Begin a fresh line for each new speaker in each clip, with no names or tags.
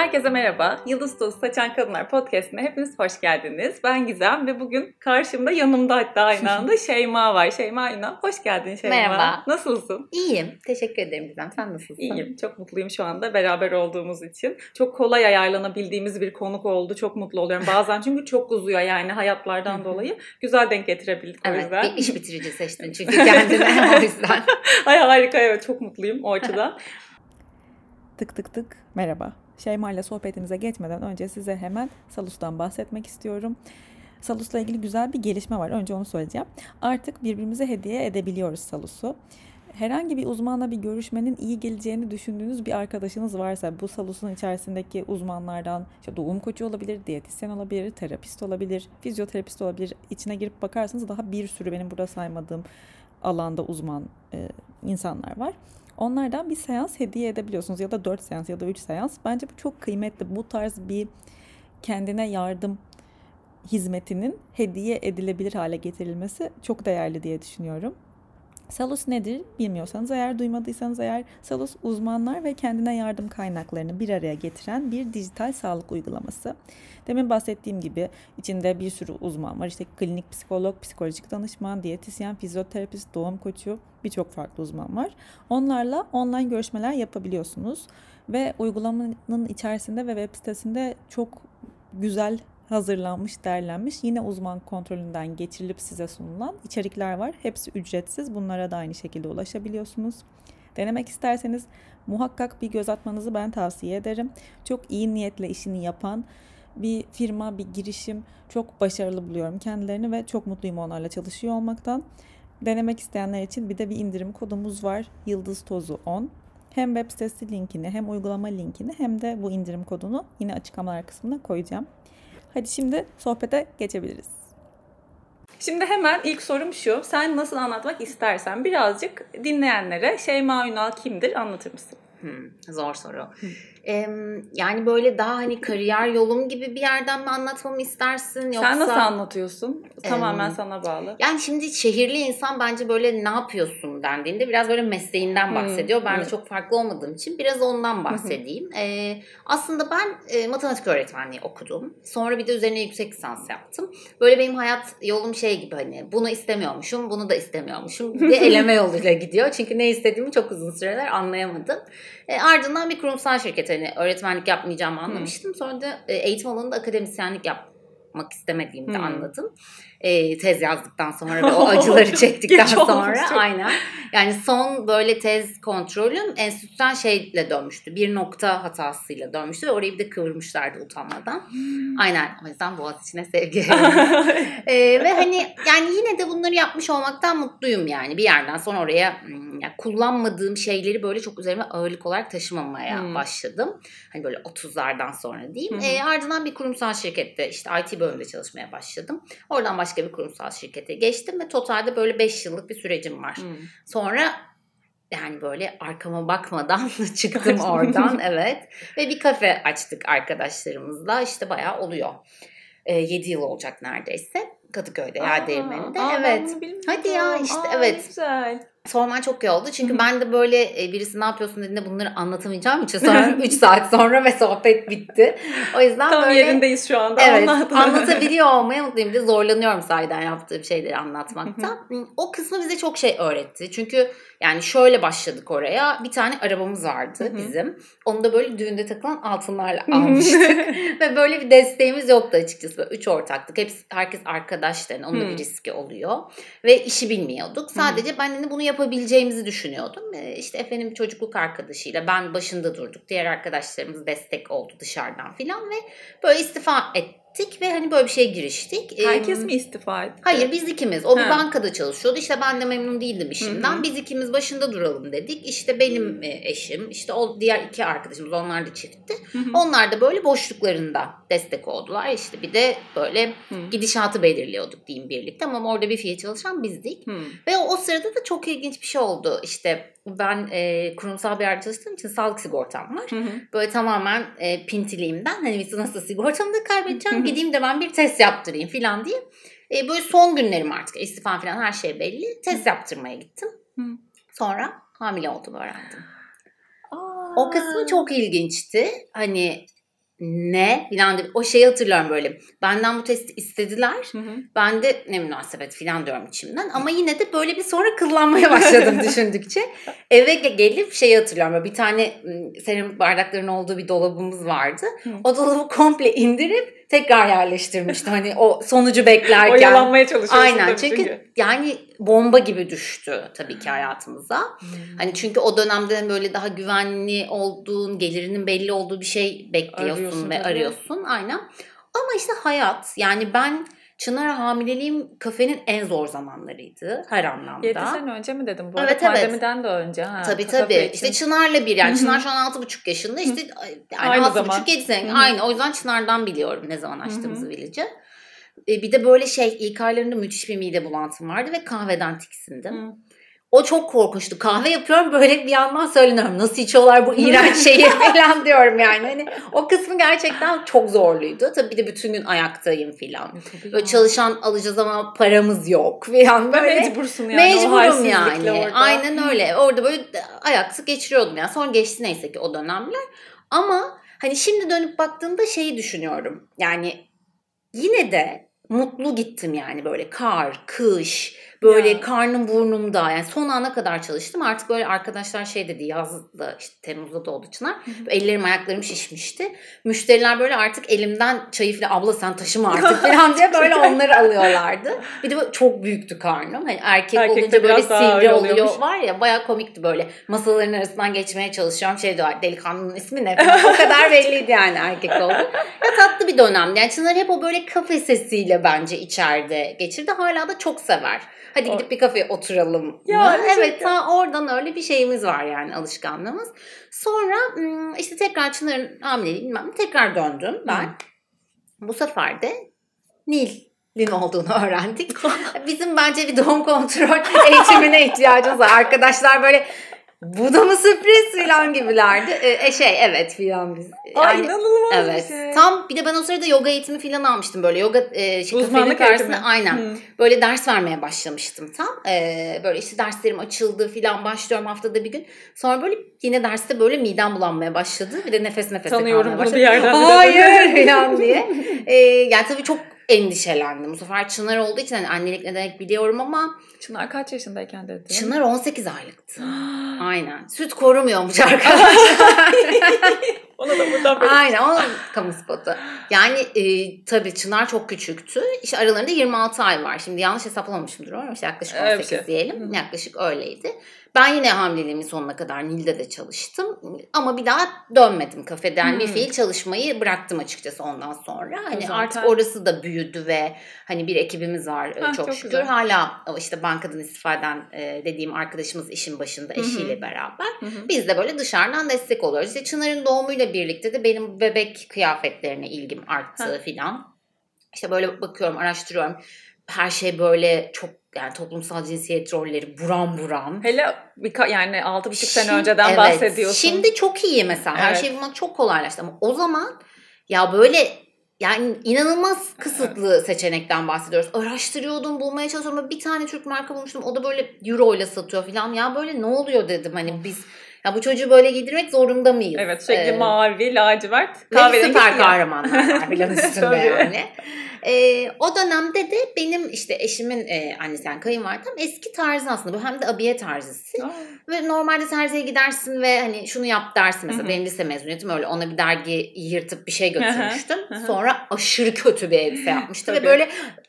Herkese merhaba. Yıldız Tozu Saçan Kadınlar Podcast'ine hepiniz hoş geldiniz. Ben Gizem ve bugün karşımda yanımda hatta aynı anda Şeyma var. Şeyma Ünal. Hoş geldin Şeyma.
Merhaba.
Nasılsın?
İyiyim. Teşekkür ederim Gizem. Sen nasılsın?
İyiyim. Çok mutluyum şu anda beraber olduğumuz için. Çok kolay ayarlanabildiğimiz bir konuk oldu. Çok mutlu oluyorum. Bazen çünkü çok uzuyor yani hayatlardan dolayı. Güzel denk getirebildik o
Evet,
yüzden.
bir iş bitirici seçtin çünkü kendine o yüzden.
Ay harika evet çok mutluyum o açıdan.
Tık tık tık merhaba. Şeyma ile sohbetimize geçmeden önce size hemen Salus'tan bahsetmek istiyorum. Salus'la ilgili güzel bir gelişme var. Önce onu söyleyeceğim. Artık birbirimize hediye edebiliyoruz Salus'u. Herhangi bir uzmanla bir görüşmenin iyi geleceğini düşündüğünüz bir arkadaşınız varsa bu Salus'un içerisindeki uzmanlardan işte doğum koçu olabilir, diyetisyen olabilir, terapist olabilir, fizyoterapist olabilir. İçine girip bakarsanız daha bir sürü benim burada saymadığım alanda uzman e, insanlar var. Onlardan bir seans hediye edebiliyorsunuz ya da 4 seans ya da 3 seans. Bence bu çok kıymetli. Bu tarz bir kendine yardım hizmetinin hediye edilebilir hale getirilmesi çok değerli diye düşünüyorum. Salus nedir bilmiyorsanız eğer duymadıysanız eğer Salus uzmanlar ve kendine yardım kaynaklarını bir araya getiren bir dijital sağlık uygulaması. Demin bahsettiğim gibi içinde bir sürü uzman var. İşte klinik psikolog, psikolojik danışman, diyetisyen, fizyoterapist, doğum koçu birçok farklı uzman var. Onlarla online görüşmeler yapabiliyorsunuz ve uygulamanın içerisinde ve web sitesinde çok güzel hazırlanmış, derlenmiş yine uzman kontrolünden geçirilip size sunulan içerikler var. Hepsi ücretsiz. Bunlara da aynı şekilde ulaşabiliyorsunuz. Denemek isterseniz muhakkak bir göz atmanızı ben tavsiye ederim. Çok iyi niyetle işini yapan bir firma, bir girişim çok başarılı buluyorum kendilerini ve çok mutluyum onlarla çalışıyor olmaktan. Denemek isteyenler için bir de bir indirim kodumuz var. Yıldız Tozu 10. Hem web sitesi linkini hem uygulama linkini hem de bu indirim kodunu yine açıklamalar kısmına koyacağım. Hadi şimdi sohbete geçebiliriz.
Şimdi hemen ilk sorum şu. Sen nasıl anlatmak istersen birazcık dinleyenlere Şeyma Ünal kimdir anlatır mısın?
Hmm, zor soru. Yani böyle daha hani kariyer yolum gibi bir yerden mi anlatmamı istersin yoksa?
Sen nasıl anlatıyorsun? Tamamen
Em,
sana bağlı.
Yani şimdi şehirli insan bence böyle ne yapıyorsun dendiğinde biraz böyle mesleğinden
Hmm,
bahsediyor. Ben de çok farklı olmadığım için biraz ondan bahsedeyim. Ee, aslında ben e, matematik öğretmenliği okudum. Sonra bir de üzerine yüksek lisans yaptım. Böyle benim hayat yolum şey gibi hani bunu istemiyormuşum, bunu da istemiyormuşum. Bir eleme yoluyla gidiyor. Çünkü ne istediğimi çok uzun süreler anlayamadım. E, ardından bir kurumsal şirket hani öğretmenlik yapmayacağımı anlamıştım. Sonra da e, eğitim alanında akademisyenlik yapmak istemediğimi de
Hmm.
anladım. E, tez yazdıktan sonra ve o acıları çektikten sonra
çok.
aynen. Yani son böyle tez kontrolüm enstitüden şeyle dönmüştü. Bir nokta hatasıyla dönmüştü ve orayı bir de kıvırmışlardı utanmadan. Aynen. O yüzden Boğaziçi'ne sevgi. Ee, ve hani yani yine de bunları yapmış olmaktan mutluyum yani. Bir yerden sonra oraya hmm, yani kullanmadığım şeyleri böyle çok üzerime ağırlık olarak taşımamaya
Hmm.
başladım. Hani böyle 30'lardan sonra diyeyim.
Hı.
Ee, ardından bir kurumsal şirkette işte IT bölümünde çalışmaya başladım. Oradan başka bir kurumsal şirkete geçtim ve totalde böyle 5 yıllık bir sürecim var.
Hmm.
Sonra yani böyle arkama bakmadan çıktım oradan evet. Ve bir kafe açtık arkadaşlarımızla işte bayağı oluyor. 7 yıl olacak neredeyse. Kadıköy'de
Aa,
yer değirmeninde.
aa,
evet. Hadi ya işte
Aa,
evet.
Güzel.
Sorman çok iyi oldu. Çünkü ben de böyle e, birisi ne yapıyorsun dediğinde bunları anlatamayacağım için sonra 3 saat sonra ve sohbet bitti. O yüzden
Tam
böyle
yerindeyiz şu anda.
Evet
Anlat.
anlatabiliyor olmaya mutluyum. Bir de zorlanıyorum sahiden yaptığım şeyleri anlatmakta. o kısmı bize çok şey öğretti. Çünkü yani şöyle başladık oraya. Bir tane arabamız vardı
Hı hı.
bizim. Onu da böyle düğünde takılan altınlarla almıştık. Ve böyle bir desteğimiz yoktu açıkçası. Böyle üç ortaktık. Hepsi, herkes arkadaştı. Yani onun da bir riski oluyor. Ve işi bilmiyorduk. Sadece ben de bunu yapabileceğimizi düşünüyordum. Ee, işte efendim çocukluk arkadaşıyla ben başında durduk. Diğer arkadaşlarımız destek oldu dışarıdan filan ve böyle istifa ettik ve hani böyle bir şeye giriştik. Ee,
Herkes mi istifa etti?
Hayır biz ikimiz. O bir
Ha.
bankada çalışıyordu. İşte ben de memnun değildim işimden.
Hı hı.
Biz ikimiz başında duralım dedik. İşte benim e, eşim, işte o diğer iki arkadaşımız onlar da çiftti.
Hı hı.
Onlar da böyle boşluklarında destek oldular. İşte bir de böyle
Hı.
gidişatı belirliyorduk diyeyim birlikte. Ama orada bir fiil çalışan bizdik.
Hı.
Ve o, o sırada da çok ilginç bir şey oldu. İşte ben e, kurumsal bir yerde çalıştığım için sağlık sigortam var.
Hı hı.
Böyle tamamen e, pintiliğimden hani nasıl sigortamı da
Hı
kaybedeceğim
hı.
gideyim de ben bir test yaptırayım falan diye. E, böyle son günlerim artık istifa falan her şey belli. Test yaptırmaya gittim.
Hı.
Sonra hamile olduğumu öğrendim.
Aa.
O kısmı çok ilginçti. Hani ne filan diye o şeyi hatırlıyorum böyle. Benden bu testi istediler.
Hı hı.
Ben de ne münasebet filan diyorum içimden. Ama yine de böyle bir sonra kıllanmaya başladım düşündükçe. Eve ge- gelip şeyi hatırlıyorum. Böyle bir tane seramik bardakların olduğu bir dolabımız vardı.
Hı.
O dolabı komple indirip tekrar yerleştirmiştim. Hani o sonucu beklerken.
Oyalanmaya çalışıyorsun
Aynen
tabii
çünkü, yani bomba gibi düştü tabii ki hayatımıza. Hani çünkü o dönemde böyle daha güvenli olduğun, gelirinin belli olduğu bir şey bekliyorsun
Arıyorsun
ve
tabii.
arıyorsun. Aynen. Ama işte hayat yani ben Çınar'a hamileliğim kafenin en zor zamanlarıydı her anlamda.
7 sene önce mi dedim? Bu
Evet,
arada
evet.
pandemiden de önce. Ha,
Tabii tabii.
için.
İşte Çınar'la bir yani. Çınar şu an 6,5 yaşında. İşte yani
Aynı
6,5
zaman.
7 sene. Aynı. O yüzden Çınar'dan biliyorum ne zaman açtığımızı
Hı
Village'ı. E, Bir de böyle şey ilk aylarında müthiş bir mide bulantım vardı ve kahveden tiksindim.
Hı.
O çok korkunçtu. Kahve yapıyorum böyle bir yandan söyleniyorum. Nasıl içiyorlar bu iğrenç şeyi falan diyorum yani. Hani o kısmı gerçekten çok zorluydu. Tabii bir de bütün gün ayaktayım falan.
Tabii
Böyle çalışan alacağız ama paramız yok falan
Ve
böyle.
mecbursun yani.
Mecburum yani.
orada.
Aynen öyle. Orada böyle ayaksı geçiriyordum yani. Sonra geçti neyse ki o dönemler. Ama hani şimdi dönüp baktığımda şeyi düşünüyorum. Yani yine de mutlu gittim yani böyle kar, kış, böyle
Ya.
karnım burnumda. Yani son ana kadar çalıştım. Artık böyle arkadaşlar şey dedi yazda işte Temmuz'da da oldu Çınar. Ellerim ayaklarım şişmişti. Müşteriler böyle artık elimden çayı falan abla sen taşıma artık falan diye böyle onları alıyorlardı. Bir de böyle çok büyüktü karnım. Hani erkek
Erkekte
olunca böyle sivri oluyor.
oluyormuş.
Var ya bayağı komikti böyle. Masaların arasından geçmeye çalışıyorum. Şey diyorlar delikanlının ismi ne? o kadar belliydi yani erkek oldu. Ya tatlı bir dönem. Yani Çınar hep o böyle kafe sesiyle bence içeride geçirdi. Hala da çok sever. Hadi gidip bir kafeye oturalım.
Ya,
evet ta oradan öyle bir şeyimiz var yani alışkanlığımız. Sonra işte tekrar Çınar'ın hamileliği bilmem tekrar döndüm ben. Bu sefer de Nil'in olduğunu öğrendik. Bizim bence bir doğum kontrol eğitimine ihtiyacımız var. Arkadaşlar böyle bu da mı sürpriz falan gibilerdi. E, e, şey evet filan biz.
Ay
Yani-
inanılmaz
Evet.
bir şey.
Tam bir de ben o sırada yoga eğitimi falan almıştım böyle yoga e, şey,
Uzmanlık
karşısında
eğitimi.
aynen
Hı.
böyle ders vermeye başlamıştım tam. Ee, böyle işte derslerim açıldı falan başlıyorum haftada bir gün. Sonra böyle yine derste böyle midem bulanmaya başladı. Bir de nefes nefese
Tanıyorum
kalmaya başladı.
bir yerden. bir de.
Hayır falan diye. Ee, yani tabii çok endişelendim. Bu sefer Çınar olduğu için hani annelik ne demek biliyorum ama
Çınar kaç yaşındayken dedi?
Çınar 18 aylıktı. Aynen. Süt korumuyormuş arkadaşlar.
Ona da buradan böyle.
Aynen onun kamu spotu. Yani e, tabii Çınar çok küçüktü. İşte aralarında 26 ay var. Şimdi yanlış hesaplamamışımdır ama işte yaklaşık
Öyle bir
18
şey.
diyelim. Yaklaşık öyleydi. Ben yine hamileliğimin sonuna kadar Nil'de de çalıştım. Ama bir daha dönmedim kafeden. Bir
Hı.
fiil çalışmayı bıraktım açıkçası ondan sonra. Hani
Zaten-
artık orası da büyüdü ve hani bir ekibimiz var e,
Hah,
çok,
çok
şükür.
güzel.
Hala o işte bankadan istifa eden e, dediğim arkadaşımız işin başında eşiyle beraber.
Hı hı.
Biz de böyle dışarıdan destek oluyoruz. İşte Çınar'ın doğumuyla birlikte de benim bebek kıyafetlerine ilgim arttı filan. İşte böyle bakıyorum, araştırıyorum. Her şey böyle çok yani toplumsal cinsiyet rolleri buram buram.
Hele bir ka- yani 6,5 sene önceden
evet,
bahsediyorsun.
Şimdi çok iyi mesela. Her
Evet.
şey bulmak çok kolaylaştı ama o zaman ya böyle yani inanılmaz kısıtlı seçenekten bahsediyoruz. Araştırıyordum, bulmaya çalışıyordum. Bir tane Türk marka bulmuştum. O da böyle euro ile satıyor falan. Ya böyle ne oluyor dedim. Hani biz ya bu çocuğu böyle giydirmek zorunda mıyız?
Evet sürekli
Ee,
mavi, lacivert,
ve
kahverengi
süper
siyah.
kahramanlar var filan üstünde yani. Ee, o dönemde de benim işte eşimin e, annesi yani kayınvalidem eski tarzı aslında. Bu hem de abiye tarzısı.
Aa,
Ve normalde terziye gidersin ve hani şunu yap dersin mesela. Benim lise mezuniyetim öyle. Ona bir dergi yırtıp bir şey götürmüştüm. Sonra aşırı kötü bir elbise yapmıştı. ve böyle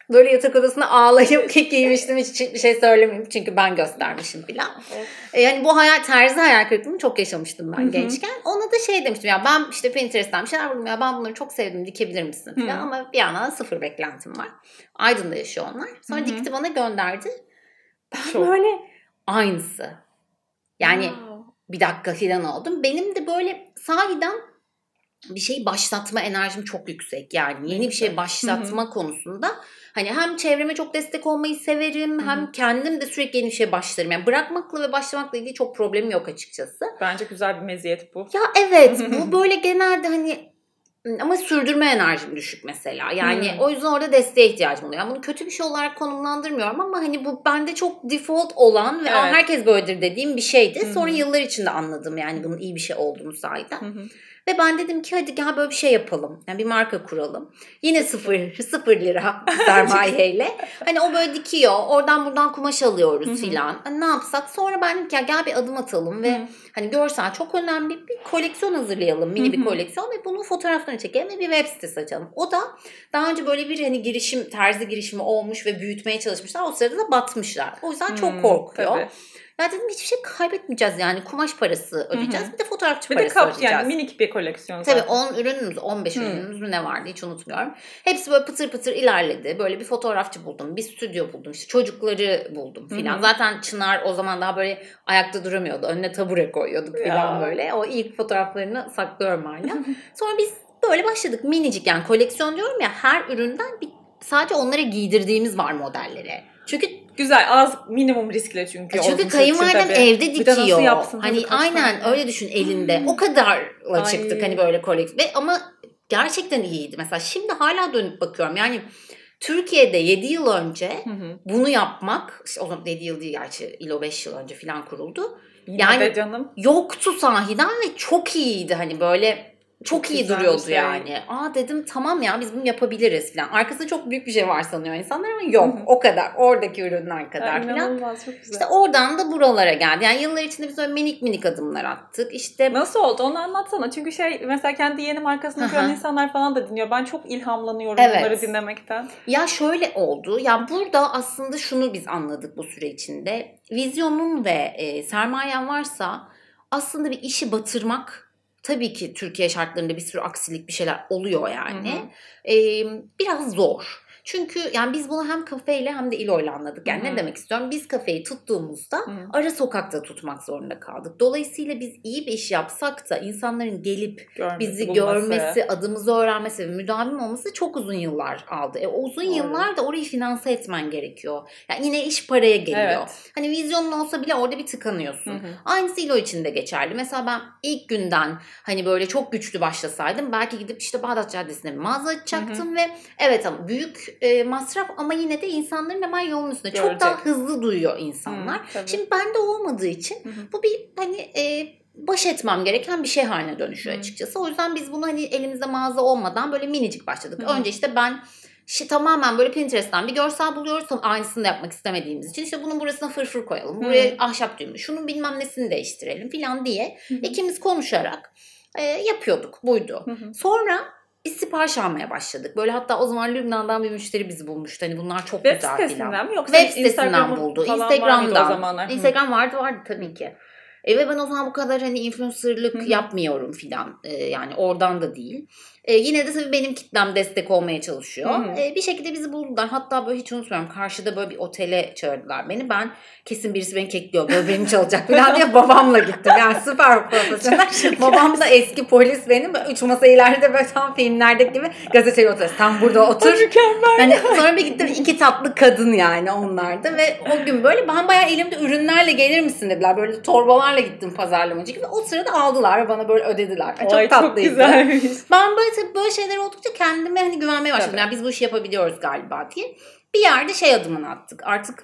böyle yatak odasında ağlayıp kek giymiştim. Hiç hiçbir şey söylemeyeyim çünkü ben göstermişim filan. E, yani bu hayal terzi hayal kırıklığını çok yaşamıştım ben
Hı hı.
gençken. Ona da şey demiştim ya ben işte Pinterest'ten bir şeyler buldum ya ben bunları çok sevdim dikebilir misin filan ama bir yandan da sıfır beklentim var. Aydın'da yaşıyor onlar. Sonra
Hı hı.
dikti bana gönderdi. Ben
Çok.
böyle aynısı. Yani
Wow.
bir dakika filan oldum. Benim de böyle sahiden bir şey başlatma enerjim çok yüksek. Yani yeni bir şey başlatma konusunda hani hem çevreme çok destek olmayı severim
Hı hı.
hem kendim de sürekli yeni bir şey başlarım. Yani bırakmakla ve başlamakla ilgili çok problemim yok açıkçası.
Bence güzel bir meziyet bu.
Ya evet bu böyle genelde hani ama sürdürme enerjim düşük mesela. Yani
Hmm.
o yüzden orada desteğe ihtiyacım oluyor. Yani bunu kötü bir şey olarak konumlandırmıyorum ama hani bu bende çok default olan ve "Aa,
Evet.
herkes böyledir dediğim bir şeydi.
Hı
Sonra yıllar içinde anladım yani bunun iyi bir şey olduğunu sahiden.
Hı hı.
Ve ben dedim ki hadi gel böyle bir şey yapalım. Yani bir marka kuralım. Yine sıfır, sıfır lira sermayeyle. hani o böyle dikiyor. Oradan buradan kumaş alıyoruz filan. Hani ne yapsak? Sonra ben dedim ki ya gel bir adım atalım ve hani görsel çok önemli bir koleksiyon hazırlayalım. Mini bir koleksiyon ve bunun fotoğraflarını çekelim ve bir web sitesi açalım. O da daha önce böyle bir hani girişim, terzi girişimi olmuş ve büyütmeye çalışmışlar. O sırada da batmışlar. O yüzden çok
Hmm,
korkuyor.
tabii.
Ya dedim hiçbir şey kaybetmeyeceğiz yani. Kumaş parası ödeyeceğiz. Bir de fotoğrafçı
Bir de
parası
kap
ödeyeceğiz.
yani minik bir koleksiyon
Tabii
zaten.
10 ürünümüz, 15
Hmm.
ürünümüz mü ne vardı hiç unutmuyorum. Hepsi böyle pıtır pıtır ilerledi. Böyle bir fotoğrafçı buldum, bir stüdyo buldum, işte çocukları buldum filan.
Hı hı.
Zaten Çınar o zaman daha böyle ayakta duramıyordu. Önüne tabure koyuyorduk filan böyle. O ilk fotoğraflarını saklıyorum hala. Sonra biz böyle başladık minicik yani koleksiyon diyorum ya her üründen bir sadece onlara giydirdiğimiz var modellere. Çünkü
Güzel az minimum riskle çünkü.
E çünkü
tabii.
evde dikiyor.
yapsın
Hani aynen
tane?
öyle düşün elinde. O kadarla
Ay.
çıktık hani böyle koleksiyon. Ve ama gerçekten iyiydi. Mesela şimdi hala dönüp bakıyorum. Yani Türkiye'de 7 yıl önce
Hı hı.
bunu yapmak, işte o zaman 7 yıl değil gerçi ILO 5 yıl önce falan kuruldu.
Yine
Yani-
canım.
Yoktu sahiden ve çok iyiydi hani böyle çok,
Çok
iyi duruyordu
şey.
yani. Aa dedim tamam ya biz bunu yapabiliriz falan. Arkasında çok büyük bir şey var sanıyor insanlar ama yok o kadar. Oradaki ürünler kadar
Ay,
falan.
İnanılmaz çok güzel.
İşte oradan da buralara geldi. Yani yıllar içinde biz öyle minik minik adımlar attık. İşte
Nasıl oldu onu anlatsana. Çünkü şey mesela kendi yeni markasını
Aha.
insanlar falan da dinliyor. Ben çok ilhamlanıyorum
Evet.
bunları dinlemekten.
ya şöyle oldu. Ya burada aslında şunu biz anladık bu süre içinde. Vizyonun ve e, sermayen varsa aslında bir işi batırmak tabii ki Türkiye şartlarında bir sürü aksilik bir şeyler oluyor yani.
Hı
E, biraz zor. Çünkü yani biz bunu hem kafeyle hem de İlo'yla anladık. Yani
Hı hı.
ne demek istiyorum? Biz kafeyi tuttuğumuzda
Hı hı.
ara sokakta tutmak zorunda kaldık. Dolayısıyla biz iyi bir iş yapsak da insanların gelip
Görmesi,
bizi
bulması.
görmesi, adımızı öğrenmesi ve müdavim olması çok uzun yıllar aldı. E, uzun
Doğru.
yıllar da orayı finanse etmen gerekiyor. Yani yine iş paraya geliyor.
Evet.
Hani vizyonun olsa bile orada bir tıkanıyorsun.
Hı hı.
Aynısı İLO için de geçerli. Mesela ben ilk günden hani böyle çok güçlü başlasaydım belki gidip işte Bağdat Caddesi'nde bir mağaza açacaktım ve evet ama büyük e, masraf ama yine de insanların hemen yolun üstünde. Çok
Görecek.
daha hızlı duyuyor insanlar.
Hı, tabii.
Şimdi bende olmadığı için
Hı hı.
bu bir hani e, baş etmem gereken bir şey haline dönüşüyor
Hı.
açıkçası. O yüzden biz bunu hani elimizde mağaza olmadan böyle minicik başladık.
Hı.
Önce işte ben şi, tamamen böyle Pinterest'ten bir görsel buluyoruz. Aynısını da yapmak istemediğimiz için işte bunun burasına fırfır koyalım. Buraya ahşap düğümü, şunun bilmem nesini değiştirelim falan diye
Hı
ikimiz konuşarak e, yapıyorduk. Buydu.
Hı.
Sonra biz sipariş almaya başladık. Böyle hatta o zaman Lübnan'dan bir müşteri bizi bulmuştu. Hani bunlar çok
Web
güzel
sitesinden mi yoksa
Web sitesinden buldu.
falan var
Instagram'dan.
o zamanlar?
Instagram vardı vardı tabii ki. E ve ben o zaman bu kadar hani influencerlık
Hı hı.
yapmıyorum filan. E, yani oradan da değil. E, yine de tabii benim kitlem destek olmaya çalışıyor.
Hı hı.
E, bir şekilde bizi buldular. Hatta böyle hiç unutmuyorum. Karşıda böyle bir otele çağırdılar beni. Ben kesin birisi beni kekliyor. Böbreğimi çalacak falan diye babamla gittim. Yani süper profesyonel. Babam da eski polis benim. Böyle Üç masa ileride böyle tam filmlerdeki gibi gazeteli oturuyor. Sen burada otur.
Mükemmel.
Hani sonra bir gittim iki tatlı kadın yani onlardı ve o gün böyle ben bayağı elimde ürünlerle gelir misin dediler. Böyle torbalarla gittim pazarlamacı gibi. O sırada aldılar bana böyle ödediler. Çok
Ay,
tatlıydı.
Çok güzelmiş.
Ben böyle tabii böyle şeyler oldukça kendime hani güvenmeye başladım.
Tabii.
Yani biz bu işi yapabiliyoruz galiba diye. Bir yerde şey adımını attık. Artık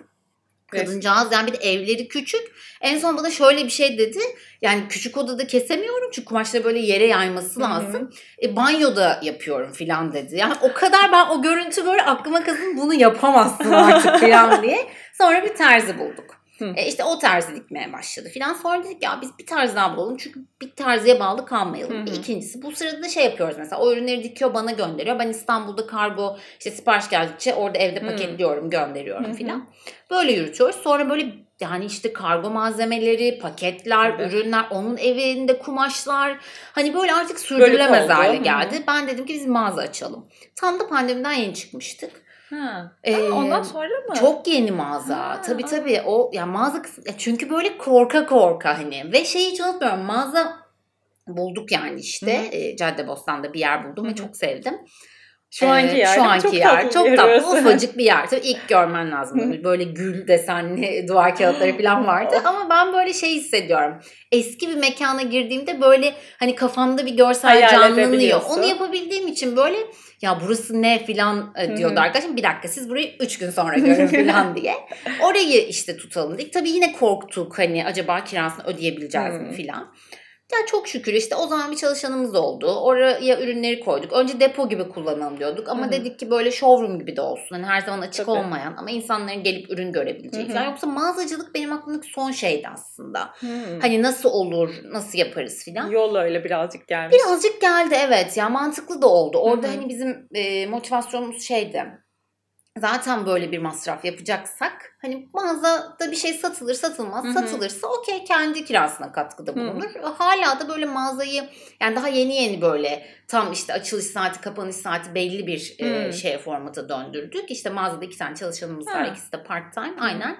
kadıncağız yani bir de evleri küçük. En son bana şöyle bir şey dedi. Yani küçük odada kesemiyorum çünkü kumaşları böyle yere yayması
Hı hı.
lazım. E, banyoda yapıyorum filan dedi. Yani o kadar ben o görüntü böyle aklıma kazın bunu yapamazsın artık filan diye. Sonra bir terzi bulduk.
Hı.
E işte o terzi dikmeye başladı filan. Sonra dedik ya biz bir terzi daha bulalım. Çünkü bir terziye bağlı kalmayalım.
Hı hı.
Bir ikincisi bu sırada da şey yapıyoruz mesela. O ürünleri dikiyor bana gönderiyor. Ben İstanbul'da kargo işte sipariş geldikçe orada evde
Hı.
paketliyorum gönderiyorum filan. Böyle yürütüyoruz. Sonra böyle yani işte kargo malzemeleri, paketler,
Evet.
ürünler, onun evinde kumaşlar. Hani böyle artık sürdürülemez hale
Hı hı.
geldi. Ben dedim ki biz mağaza açalım. Tam da pandemiden yeni çıkmıştık.
Ha.
Ee,
Ha, Ondan sonra mı?
Çok yeni mağaza.
Ha,
tabii
aa.
tabii. O ya mağaza kısmı ya çünkü böyle korka korka hani ve şeyi hiç unutmuyorum. Mağaza bulduk yani işte. E, Caddebostan'da bir yer buldum
Hı
ve çok sevdim.
Şu anki
Ee,
yer.
Şu anki
çok
yer.
Tatlı
çok tatlı. Ufacık bir yer. Tabii ilk görmen lazım.
Hı.
Böyle, gül desenli duvar kağıtları falan vardı. Ama ben böyle şey hissediyorum. Eski bir mekana girdiğimde böyle hani kafamda bir görsel
Hayal
canlanıyor. Onu yapabildiğim için böyle ya burası ne filan e, diyordu arkadaşım. Bir dakika siz burayı 3 gün sonra görün filan diye. Orayı işte tutalım dedik. Tabii yine korktuk hani acaba kirasını ödeyebileceğiz mi filan. Ya çok şükür işte o zaman bir çalışanımız oldu. Oraya ürünleri koyduk. Önce depo gibi kullanalım diyorduk ama
Hı hı.
dedik ki böyle showroom gibi de olsun. Hani her zaman açık
Tabii.
olmayan ama insanların gelip ürün görebileceği.
Hı hı.
falan. Yoksa mağazacılık benim aklımdaki son şeydi aslında.
Hmm.
Hani nasıl olur, nasıl yaparız filan.
Yol öyle birazcık gelmiş.
Birazcık geldi evet ya mantıklı da oldu. Orada
Hı hı.
hani bizim e, motivasyonumuz şeydi. Zaten böyle bir masraf yapacaksak hani mağazada bir şey satılır satılmaz
Hı hı.
satılırsa okey kendi kirasına katkıda bulunur. Hala da böyle mağazayı yani daha yeni yeni böyle tam işte açılış saati kapanış saati belli bir e,
Hı.
şeye formata döndürdük. İşte mağazada iki tane çalışanımız var ikisi de part time aynen.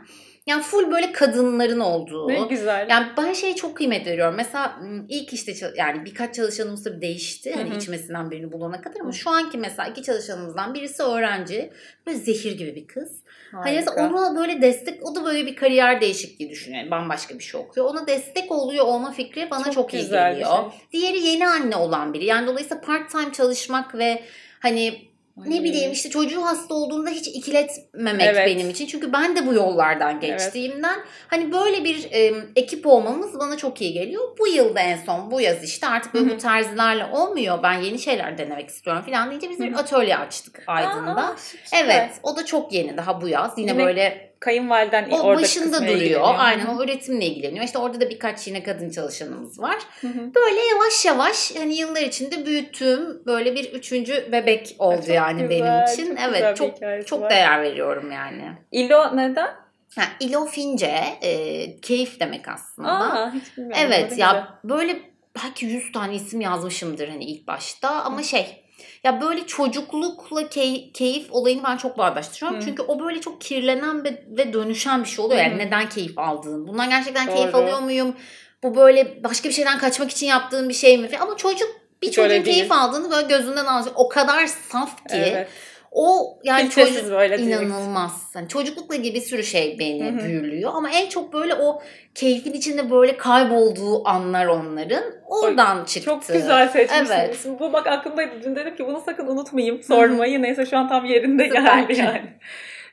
Yani full böyle kadınların olduğu.
Ne güzel.
Yani ben şeye çok kıymet veriyorum. Mesela ilk işte yani birkaç çalışanımız tabii değişti. Hani
Hı hı.
içmesinden birini bulana kadar ama şu anki mesela iki çalışanımızdan birisi öğrenci. Böyle zehir gibi bir kız. Hani
Harika.
ona böyle destek, o da böyle bir kariyer değişikliği düşünüyor. Yani bambaşka bir şey okuyor. Ona destek oluyor olma fikri bana çok,
Çok
iyi geliyor.
şey.
Diğeri yeni anne olan biri. Yani dolayısıyla part time çalışmak ve hani ne bileyim işte çocuğu hasta olduğunda hiç ikiletmemek
Evet.
benim için. Çünkü ben de bu yollardan geçtiğimden hani böyle bir e, ekip olmamız bana çok iyi geliyor. Bu yılda en son bu yaz işte artık böyle
Hı hı.
bu terzilerle olmuyor. Ben yeni şeyler denemek istiyorum falan deyince biz bir
Hı hı.
atölye açtık Aydın'da.
Aa.
Evet o da çok yeni daha bu yaz. Yine,
Yine
böyle
Kayınvaliden
o
orada
başında duruyor.
ilgileniyor.
Aynen o üretimle ilgileniyor. İşte orada da birkaç yine kadın çalışanımız var.
Hı hı.
Böyle yavaş yavaş hani yıllar içinde büyüttüğüm böyle bir üçüncü bebek oldu
Çok
yani
güzel,
benim için.
çok
evet çok çok
var.
değer veriyorum yani.
İlo neden?
Ha, ilo fince e, keyif demek aslında.
Aa,
evet
güzel.
ya böyle belki 100 tane isim yazmışımdır hani ilk başta ama şey ya böyle çocuklukla key- keyif olayını ben çok bağdaştırıyorum.
Hı.
Çünkü o böyle çok kirlenen ve, ve dönüşen bir şey oluyor. Yani
Hı.
neden keyif aldığın. Bundan gerçekten keyif
Doğru.
alıyor muyum? Bu böyle başka bir şeyden kaçmak için yaptığın bir şey mi? Ama çocuk bir
Hiç
çocuğun keyif aldığını böyle gözünden anlıyor. O kadar saf ki.
Evet.
O yani
Filtresiz
çocuk
böyle
inanılmaz. Hani çocuklukla ilgili bir sürü şey beni büyülüyor ama en çok böyle o keyfin içinde böyle kaybolduğu anlar onların oradan çıktı.
Çok güzel seçmişsiniz.
Evet.
Bu bak aklımdaydı. Dün dedim ki bunu sakın unutmayayım sormayı. Neyse şu an tam yerinde
Süper.
geldi yani.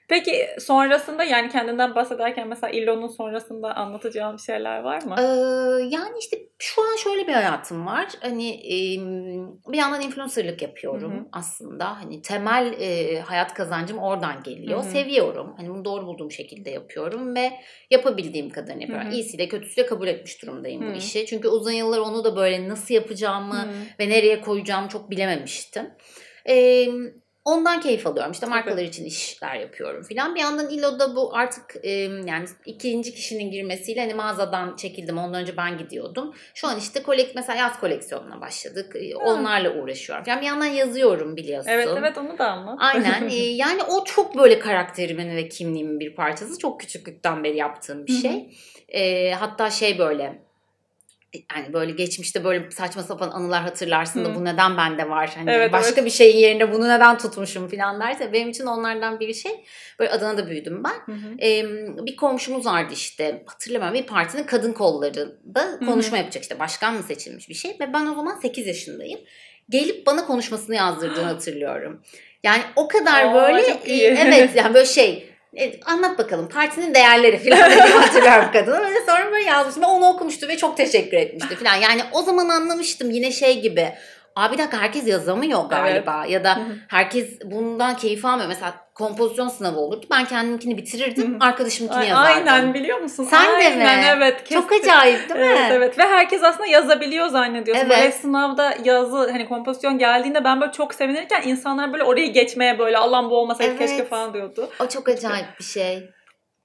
Peki sonrasında yani kendinden bahsederken mesela İllo'nun sonrasında anlatacağım şeyler var mı?
Ee, yani işte şu an şöyle bir hayatım var. Hani e, bir yandan influencerlık yapıyorum
Hı hı.
aslında. Hani temel e, hayat kazancım oradan geliyor.
Hı hı.
Seviyorum. Hani bunu doğru bulduğum şekilde yapıyorum ve yapabildiğim kadarını yapıyorum.
Hı hı.
İyisiyle kötüsüyle kabul etmiş durumdayım
Hı.
bu işi. Çünkü uzun yıllar onu da böyle nasıl yapacağımı
Hı.
ve nereye koyacağımı çok bilememiştim. Ee, ondan keyif alıyorum. İşte markalar için işler yapıyorum filan. Bir yandan İLO'da bu artık e, yani ikinci kişinin girmesiyle hani mağazadan çekildim. Ondan önce ben gidiyordum. Şu an işte kolek mesela yaz koleksiyonuna başladık. Onlarla uğraşıyorum. Yani bir yandan yazıyorum biliyorsun.
Evet evet onu da anlat.
Aynen. Yani o çok böyle karakterimin ve kimliğimin bir parçası. Çok küçüklükten beri yaptığım bir
Hı hı.
şey. Hatta şey böyle yani böyle geçmişte böyle saçma sapan anılar hatırlarsın da
Hı.
bu neden bende var? Hani
Evet,
başka
evet.
bir şeyin yerine bunu neden tutmuşum falan derse benim için onlardan biri şey. Böyle Adana'da büyüdüm ben.
Hı hı.
Ee, bir komşumuz vardı işte hatırlamıyorum bir partinin kadın kollarında konuşma yapacak işte başkan mı seçilmiş bir şey ve ben o zaman 8 yaşındayım. Gelip bana konuşmasını yazdırdığını hatırlıyorum. Yani o kadar
Aa,
böyle e, evet yani böyle şey e, anlat bakalım partinin değerleri falan dediğimi hatırlıyorum kadına. Böyle sonra böyle yazmıştım. Ben onu okumuştu ve çok teşekkür etmişti falan. Yani o zaman anlamıştım yine şey gibi. Abi bir dakika herkes yazamıyor galiba. Ya da herkes bundan keyif almıyor. Mesela kompozisyon sınavı olurdu. Ben kendimkini bitirirdim. Arkadaşımkini
Ay-
yazardım.
Aynen biliyor musun?
Sen de
Aynen,
mi?
evet.
Çok
kesin.
acayip değil mi?
Evet evet ve herkes aslında yazabiliyor zannediyorsun.
Evet.
Böyle sınavda yazı hani kompozisyon geldiğinde ben böyle çok sevinirken insanlar böyle orayı geçmeye böyle Allah'ım bu olmasaydı
Evet.
keşke falan diyordu.
O çok acayip bir şey.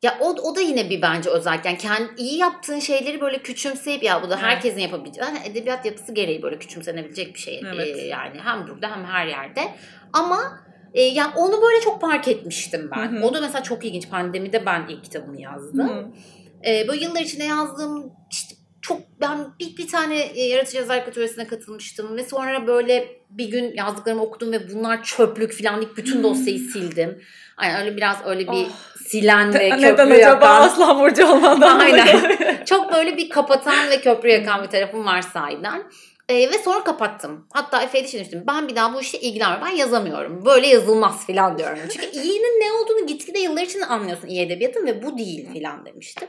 Ya o, o da yine bir bence özellik. Yani kendi, iyi yaptığın şeyleri böyle küçümseyip ya bu da
Evet.
herkesin yapabileceği. Yani edebiyat yapısı gereği böyle küçümsenebilecek bir şey.
Evet.
Ee, yani hem burada hem her yerde. Ama e, ya onu böyle çok fark etmiştim ben.
Hı hı.
O da mesela çok ilginç. Pandemide ben ilk kitabımı yazdım. Ee, böyle yıllar içinde yazdığım işte çok ben bir, bir tane e, yaratıcı yazar atölyesine katılmıştım ve sonra böyle bir gün yazdıklarımı okudum ve bunlar çöplük deyip bütün dosyayı sildim. Aynen öyle biraz öyle bir
Ah.
silen ve
Neden
köprü
acaba
yakan.
Aslan Burcu olmadan?
Aynen. Çok böyle bir kapatan ve köprü yakan bir tarafım var sahiden. Ee, ve sonra kapattım. Hatta Efe'ye de şey. Ben bir daha bu işle ilgilenmiyorum. Ben yazamıyorum. Böyle yazılmaz falan diyorum. Çünkü iyinin ne olduğunu gitgide yıllar içinde anlıyorsun iyi edebiyatın ve bu değil falan demiştim.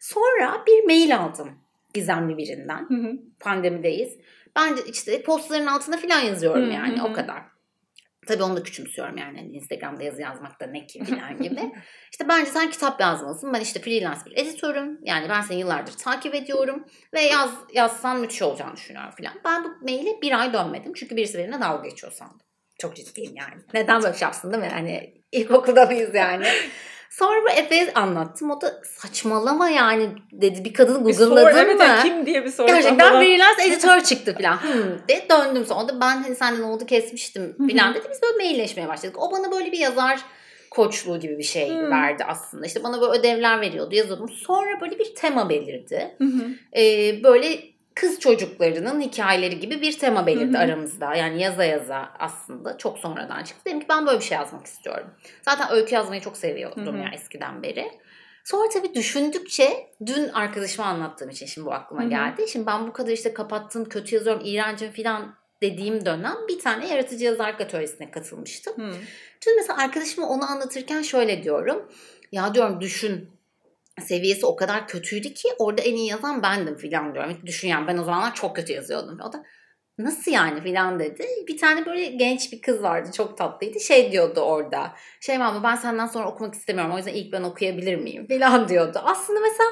Sonra bir mail aldım. gizemli birinden.
Hı hı.
Pandemideyiz. Ben de işte postların altına falan yazıyorum
Hı,
yani o kadar. Tabii onu da küçümsüyorum yani hani Instagram'da yazı yazmak da ne ki falan gibi. işte bence sen kitap yazmalısın. Ben işte freelance bir editörüm. Yani ben seni yıllardır takip ediyorum. Ve yaz yazsan müthiş olacağını düşünüyorum falan. Ben bu maile bir ay dönmedim. Çünkü birisi benimle dalga geçiyor sandım. Çok ciddiyim yani. Neden böyle şey yapsın değil mi? Hani ilkokulda mıyız yani? Sonra bu Efe'ye anlattım. O da saçmalama yani dedi. Bir kadını Google'ladın
evet,
mı?
ya kim diye bir soru.
Gerçekten
falan.
freelance editör çıktı falan. Hmm, diye döndüm sonra. O da ben hani senden oldu kesmiştim falan dedi. Biz böyle mailleşmeye başladık. O bana böyle bir yazar koçluğu gibi bir şey
Hmm.
verdi aslında. İşte bana böyle ödevler veriyordu yazıyordum. Sonra böyle bir tema belirdi.
Hı hı.
Ee, böyle kız çocuklarının hikayeleri gibi bir tema belirdi aramızda. Yani yaza yaza aslında çok sonradan çıktı. Dedim ki ben böyle bir şey yazmak istiyorum. Zaten öykü yazmayı çok seviyordum ya eskiden beri. Sonra tabii düşündükçe dün arkadaşıma anlattığım için şimdi bu aklıma geldi. Şimdi ben bu kadar işte kapattım, kötü yazıyorum, iğrencim falan dediğim dönem bir tane yaratıcı yazarlık atölyesine katılmıştım.
Hı.
Dün mesela arkadaşıma onu anlatırken şöyle diyorum. Ya diyorum düşün seviyesi o kadar kötüydü ki orada en iyi yazan bendim filan diyorum. Düşün yani ben o zamanlar çok kötü yazıyordum. O da nasıl yani filan dedi. Bir tane böyle genç bir kız vardı çok tatlıydı. Şey diyordu orada. Şey ama ben senden sonra okumak istemiyorum o yüzden ilk ben okuyabilir miyim filan diyordu. Aslında mesela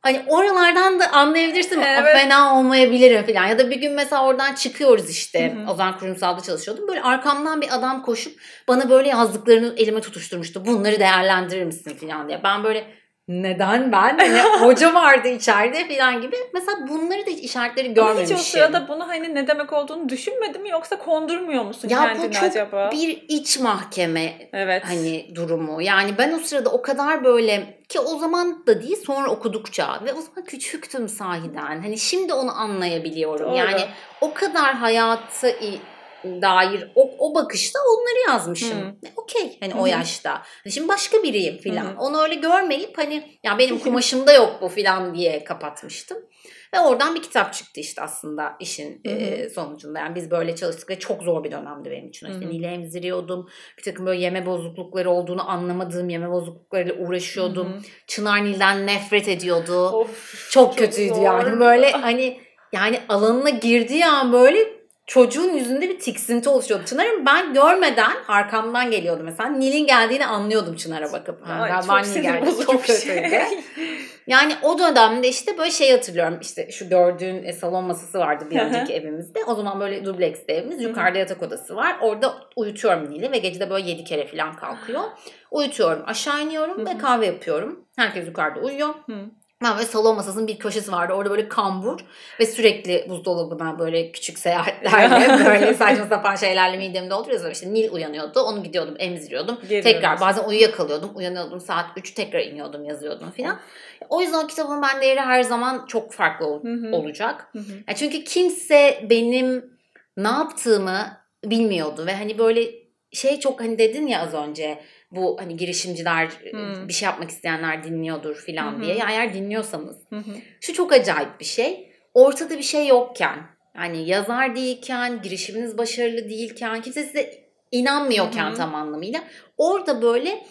hani oralardan da anlayabilirsin. "Aa,
Evet.
Fena olmayabilirim filan. Ya da bir gün mesela oradan çıkıyoruz işte.
Hı hı.
O zaman kurumsalda çalışıyordum. Böyle arkamdan bir adam koşup bana böyle yazdıklarını elime tutuşturmuştu. Bunları değerlendirir misin filan diye. Ben böyle neden ben? Hani hoca vardı içeride falan gibi. Mesela bunları da hiç işaretleri
Ama
görmemişim.
hiç o sırada bunu hani ne demek olduğunu düşünmedin mi yoksa kondurmuyor musun
ya bu
kendini
çok
acaba?
bir iç mahkeme
Evet.
hani durumu. Yani ben o sırada o kadar böyle ki o zaman da değil sonra okudukça ve o zaman küçüktüm sahiden. Hani şimdi onu anlayabiliyorum.
Doğru.
Yani o kadar hayata i- dair o, o bakışta onları yazmışım. E, Okey hani
Hı
o yaşta. Hani Şimdi başka biriyim filan.
hı.
Onu öyle görmeyip hani ya benim kumaşımda yok bu filan diye kapatmıştım. Ve oradan bir kitap çıktı işte aslında işin
Hı hı.
e, sonucunda. Yani biz böyle çalıştık ve çok zor bir dönemdi benim için. İşte. Nil'i emziriyordum. Bir takım böyle yeme bozuklukları olduğunu anlamadığım yeme bozukluklarıyla uğraşıyordum.
Hı hı.
Çınar Nil'den nefret ediyordu.
Of,
çok kötüydü
zor.
yani. Böyle hani yani alanına girdiği an böyle çocuğun yüzünde bir tiksinti oluşuyordu. Çınar'ın ben görmeden arkamdan geliyordu mesela. Nil'in geldiğini anlıyordum Çınar'a bakıp. Ha,
Ay,
galiba
çok
Nil geldi. Çok
şey.
Yani o dönemde işte böyle şey hatırlıyorum. İşte şu gördüğün e, salon masası vardı bir önceki evimizde. O zaman böyle dubleks evimiz. Yukarıda yatak odası var. Orada uyutuyorum Nil'i ve gecede böyle yedi kere falan kalkıyor. Uyutuyorum. Aşağı iniyorum ve kahve yapıyorum. Herkes yukarıda uyuyor.
Hı.
Ben böyle salon masasının bir köşesi vardı. Orada böyle kambur ve sürekli buzdolabına böyle küçük seyahatlerle böyle saçma sapan şeylerle midemi dolduruyoruz. İşte Nil uyanıyordu. Onu gidiyordum emziriyordum.
Geri
tekrar bazen uyuyakalıyordum. Uyanıyordum saat 3 tekrar iniyordum yazıyordum filan. O yüzden o kitabın bende yeri her zaman çok farklı ol- olacak.
Hı hı.
Ya çünkü kimse benim ne yaptığımı bilmiyordu ve hani böyle şey çok hani dedin ya az önce bu hani girişimciler
Hmm.
bir şey yapmak isteyenler dinliyordur filan diye. Ya eğer dinliyorsanız
Hı hı.
şu çok acayip bir şey. Ortada bir şey yokken yani yazar değilken, girişiminiz başarılı değilken, kimse size inanmıyorken
Hı hı.
tam anlamıyla orada böyle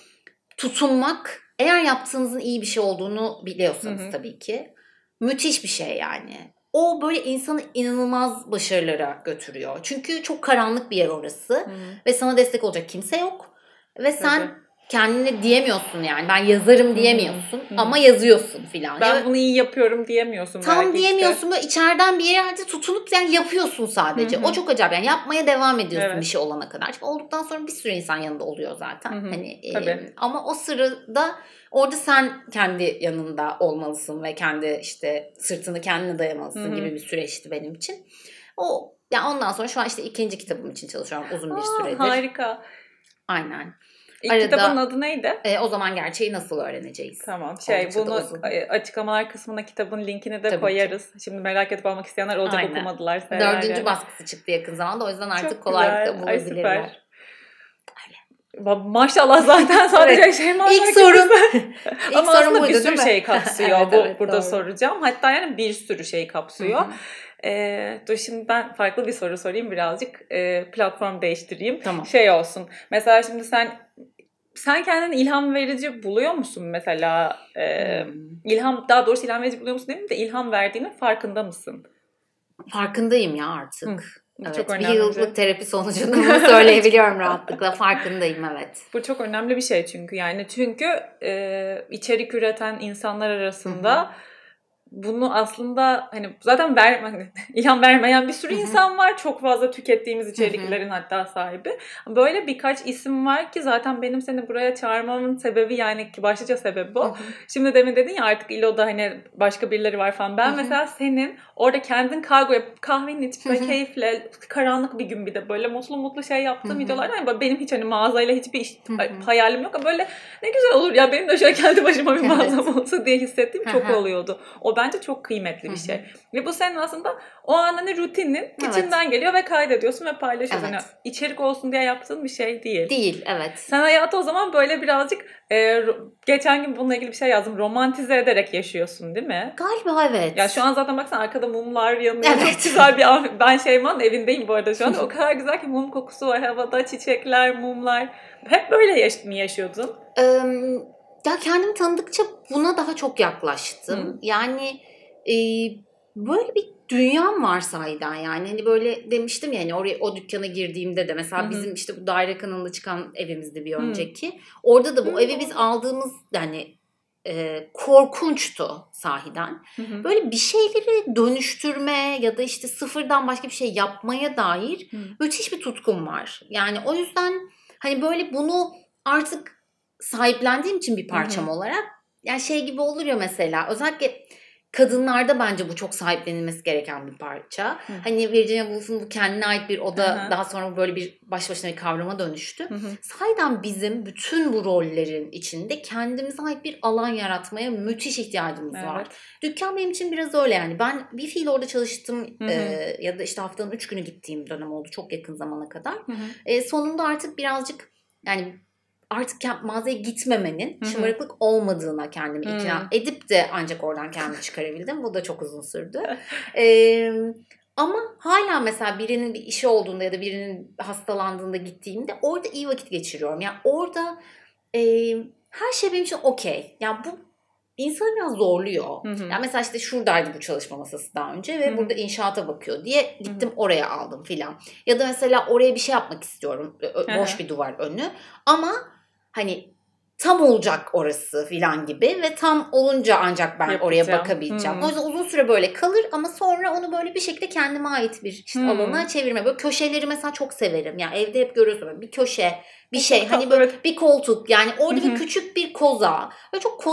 tutunmak eğer yaptığınızın iyi bir şey olduğunu biliyorsanız
Hı hı.
tabii ki müthiş bir şey yani. O böyle insanı inanılmaz başarılara götürüyor. Çünkü çok karanlık bir yer orası
Hı.
ve sana destek olacak kimse yok. Ve sen
Tabii.
kendine diyemiyorsun yani ben yazarım diyemiyorsun
hı.
ama yazıyorsun filan.
Ben
Ya-
bunu iyi yapıyorum diyemiyorsun
Tam
belki işte.
diyemiyorsun böyle içeriden bir yerde tutunup yani yapıyorsun sadece.
Hı hı.
O çok acayip yani yapmaya devam ediyorsun
Evet.
bir şey olana kadar. Çünkü olduktan sonra bir sürü insan yanında oluyor zaten.
Hı hı.
Hani e,
Tabii.
ama o sırada orada sen kendi yanında olmalısın ve kendi işte sırtını kendine dayamalısın
Hı hı.
gibi bir süreçti benim için. O yani ondan sonra şu an işte ikinci kitabım için çalışıyorum uzun bir
Aa,
süredir.
Harika.
Aynen.
İlk
Arada-
kitabın adı neydi?
E, o zaman gerçeği nasıl öğreneceğiz?
Tamam şey
Oldukça
bunu
uzun.
e, açıklamalar kısmına kitabın linkini de
Tabii ki.
koyarız. Şimdi merak edip almak isteyenler olacak
Aynen.
okumadılar.
Dördüncü baskısı çıktı yakın zamanda o yüzden artık
Çok
kolaylıkla
güzel. Ay, süper.
bulabilirler.
Maşallah zaten sadece
Evet.
şey
İlk
maşallah
sorum. İlk
Ama
sorum
aslında
buydu
bir sürü
mi?
şey kapsıyor.
Evet,
Bu
evet,
burada
doğru.
soracağım. Hatta yani bir sürü şey kapsıyor.
Hı
Ee, dur şimdi ben farklı bir soru sorayım birazcık. Ee, platform değiştireyim.
Tamam.
Şey olsun. Mesela şimdi sen sen kendini ilham verici buluyor musun mesela?
Hmm.
ilham daha doğrusu ilham verici buluyor musun demeyeyim de ilham verdiğinin farkında mısın?
Farkındayım ya artık.
Hı,
Evet,
çok
bir
önemli.
yıllık terapi sonucunda bunu söyleyebiliyorum rahatlıkla. Farkındayım evet.
Bu çok önemli bir şey çünkü yani çünkü e, içerik üreten insanlar arasında bunu aslında hani zaten ver, hani ilham vermeyen bir sürü
Hı hı.
insan var. Çok fazla tükettiğimiz içeriklerin hatta sahibi. Böyle birkaç isim var ki zaten benim seni buraya çağırmamın sebebi yani ki başlıca sebebi bu. Şimdi demin dedin ya artık İlo'da hani başka birileri var falan. Ben
Hı hı.
mesela senin orada kendin kargo yapıp kahveni içip böyle keyifle karanlık bir gün bir de böyle mutlu mutlu şey yaptığım videolar ya, Benim hiç hani mağazayla hiçbir iş, hayalim yok ama böyle ne güzel olur ya benim de şöyle kendi başıma bir
Evet.
mağazam olsa diye hissettiğim çok
Hı hı.
oluyordu. O bence çok kıymetli bir
Hı hı.
şey. Ve bu senin aslında o an hani rutinin
Evet.
içinden geliyor ve kaydediyorsun ve paylaşıyorsun.
Evet.
Yani içerik olsun diye yaptığın bir şey değil.
Değil evet.
Sen hayatı o zaman böyle birazcık e, geçen gün bununla ilgili bir şey yazdım. Romantize ederek yaşıyorsun değil mi?
Galiba evet.
Ya şu an zaten baksana arkada mumlar yanıyor.
Evet.
Çok güzel bir an. Ben Şeyma'nın evindeyim bu arada şu an. O kadar güzel ki mum kokusu var havada. Çiçekler, mumlar. Hep böyle yaş- mı yaşıyordun?
Eee, ya kendimi tanıdıkça buna daha çok yaklaştım.
Hı.
Yani eee, böyle bir dünyam var sahiden yani. Hani böyle demiştim ya hani oraya o dükkana girdiğimde de mesela
Hı hı.
bizim işte bu daire kanalında çıkan evimizde bir önceki. Orada da bu
Hı.
evi biz aldığımız yani eee, korkunçtu sahiden. Böyle bir şeyleri dönüştürme ya da işte sıfırdan başka bir şey yapmaya dair
Hı.
müthiş bir tutkum var. Yani o yüzden hani böyle bunu artık sahiplendiğim için bir parçam olarak yani şey gibi olur ya mesela özellikle kadınlarda bence bu çok sahiplenilmesi gereken bir parça.
Hı.
Hani Virginia Woolf'un bu kendine ait bir oda
Hı
daha sonra böyle bir baş başına bir kavrama dönüştü.
Hı hı.
Sahiden bizim bütün bu rollerin içinde kendimize ait bir alan yaratmaya müthiş ihtiyacımız var.
Evet.
Dükkan benim için biraz öyle yani. Ben bir fiil orada çalıştım
Hı hı.
e, ya da işte haftanın üç günü gittiğim dönem oldu çok yakın zamana kadar.
Hı hı.
E, sonunda artık birazcık yani artık mağazaya gitmemenin
Hı hı.
şımarıklık olmadığına kendimi
Hı.
ikna edip de ancak oradan kendimi çıkarabildim. Bu da çok uzun sürdü. E, ama hala mesela birinin bir işi olduğunda ya da birinin hastalandığında gittiğimde orada iyi vakit geçiriyorum. Yani orada e, her şey benim için okey. Yani bu insanı biraz zorluyor.
Hı hı.
Yani mesela işte şuradaydı bu çalışma masası daha önce ve
Hı hı.
burada inşaata bakıyor diye gittim oraya aldım filan. Ya da mesela oraya bir şey yapmak istiyorum. Ö- ö-
Hı hı.
Boş bir duvar önü. Ama hani tam olacak orası filan gibi ve tam olunca ancak ben oraya
Yapacağım.
bakabileceğim.
Hı.
O yüzden uzun süre böyle kalır ama sonra onu böyle bir şekilde kendime ait bir işte
Hı.
alana çevirme. Böyle köşeleri mesela çok severim. Yani evde hep görüyorsun böyle bir köşe, bir şey hani böyle bir koltuk yani orada bir küçük bir koza. Böyle çok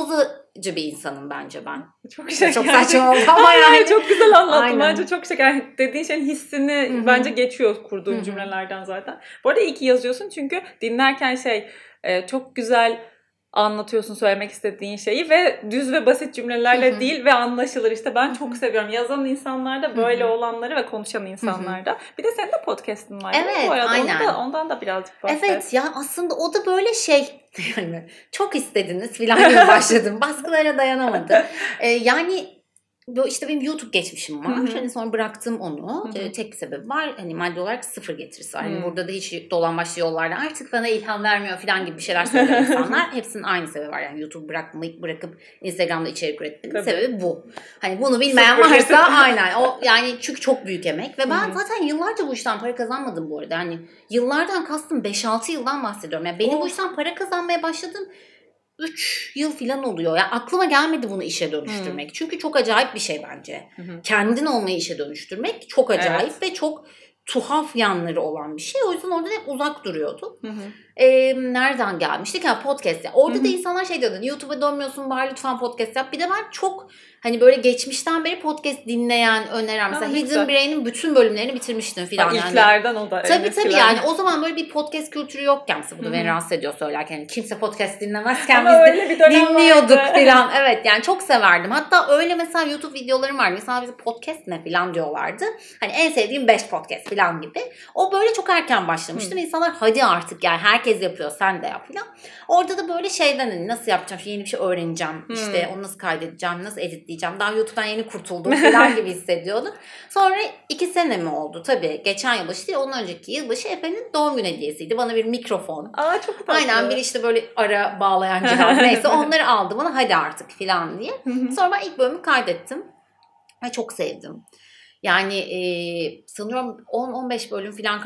kozacı bir insanım bence ben.
Çok şeker.
Çok saçma oldu ama
Hayır,
yani.
çok güzel anlattın.
Aynen.
Bence çok şeker. Dediğin şeyin hissini
Hı hı.
bence geçiyor kurduğun cümlelerden zaten. Bu arada iyi ki yazıyorsun çünkü dinlerken şey e, çok güzel anlatıyorsun söylemek istediğin şeyi ve düz ve basit cümlelerle
Hı hı.
değil ve anlaşılır. İşte ben çok seviyorum. Yazan insanlarda böyle
Hı hı.
olanları ve konuşan insanlarda. Bir de senin de podcast'in var.
Evet,
bu arada. Onu
aynen.
da, ondan da birazcık bahset.
Evet ya aslında o da böyle şey yani çok istediniz filan gibi başladım. Baskılara dayanamadım. Ee, yani bu işte benim YouTube geçmişim var.
Hı hı.
Hani sonra bıraktım onu. Ee, tek sebebi var. Hani maddi olarak sıfır getirisi var. Hani
Hı.
burada da hiç dolan başlı yollarda artık bana ilham vermiyor filan gibi bir şeyler söylüyor insanlar. Hepsinin aynı sebebi var. Yani YouTube bırakmayıp bırakıp Instagram'da içerik üretmenin
Tabii.
sebebi bu. Hani bunu bilmeyen varsa aynen. O yani çünkü çok büyük emek ve ben
Hı hı.
zaten yıllarca bu işten para kazanmadım bu arada. Hani yıllardan kastım 5-6 yıldan bahsediyorum. Yani benim
Oh.
bu işten para kazanmaya başladığım 3 yıl falan oluyor. Yani aklıma gelmedi bunu işe dönüştürmek. Çünkü çok acayip bir şey bence.
Hı hı.
Kendin olmayı işe dönüştürmek çok acayip ve çok tuhaf yanları olan bir şey. O yüzden oradan hep uzak duruyordum.
Hı hı.
Ee, nereden gelmiştik? Ha podcast. ya. Orada
Hı
da
hı.
insanlar şey diyordu. YouTube'a dönmüyorsun bari lütfen podcast yap. Bir de ben çok hani böyle geçmişten beri podcast dinleyen, öneren. Mesela Hidden. Brain'in bütün bölümlerini bitirmiştim filan. yani.
ilklerden o da.
Tabii tabii yani o zaman böyle bir podcast kültürü yokken mesela bu da
Hı
beni
hı.
rahatsız ediyor söylerken. Yani kimse podcast dinlemezken biz de dinliyorduk
vardı.
filan. Evet yani çok severdim. Hatta öyle mesela YouTube videolarım var. Mesela bize podcast ne filan diyorlardı. Hani en sevdiğim 5 podcast filan gibi. O böyle çok erken başlamıştım. İnsanlar hadi artık yani herkes yapıyor sen de yap filan. Orada da böyle şeyden hani nasıl yapacağım, yeni bir şey öğreneceğim.
Hmm.
İşte onu nasıl kaydedeceğim, nasıl editleyeceğim. Daha YouTube'dan yeni kurtuldum falan gibi hissediyordum. Sonra iki sene mi oldu? Tabii geçen yılbaşı değil ondan önceki yılbaşı Efe'nin doğum günü hediyesiydi. Bana bir mikrofon.
Aa çok tatlı.
Aynen bir işte böyle ara bağlayan cihaz neyse onları aldı bana hadi artık falan diye. Sonra ben ilk bölümü kaydettim. Ve çok sevdim. Yani e, sanıyorum 10-15 bölüm falan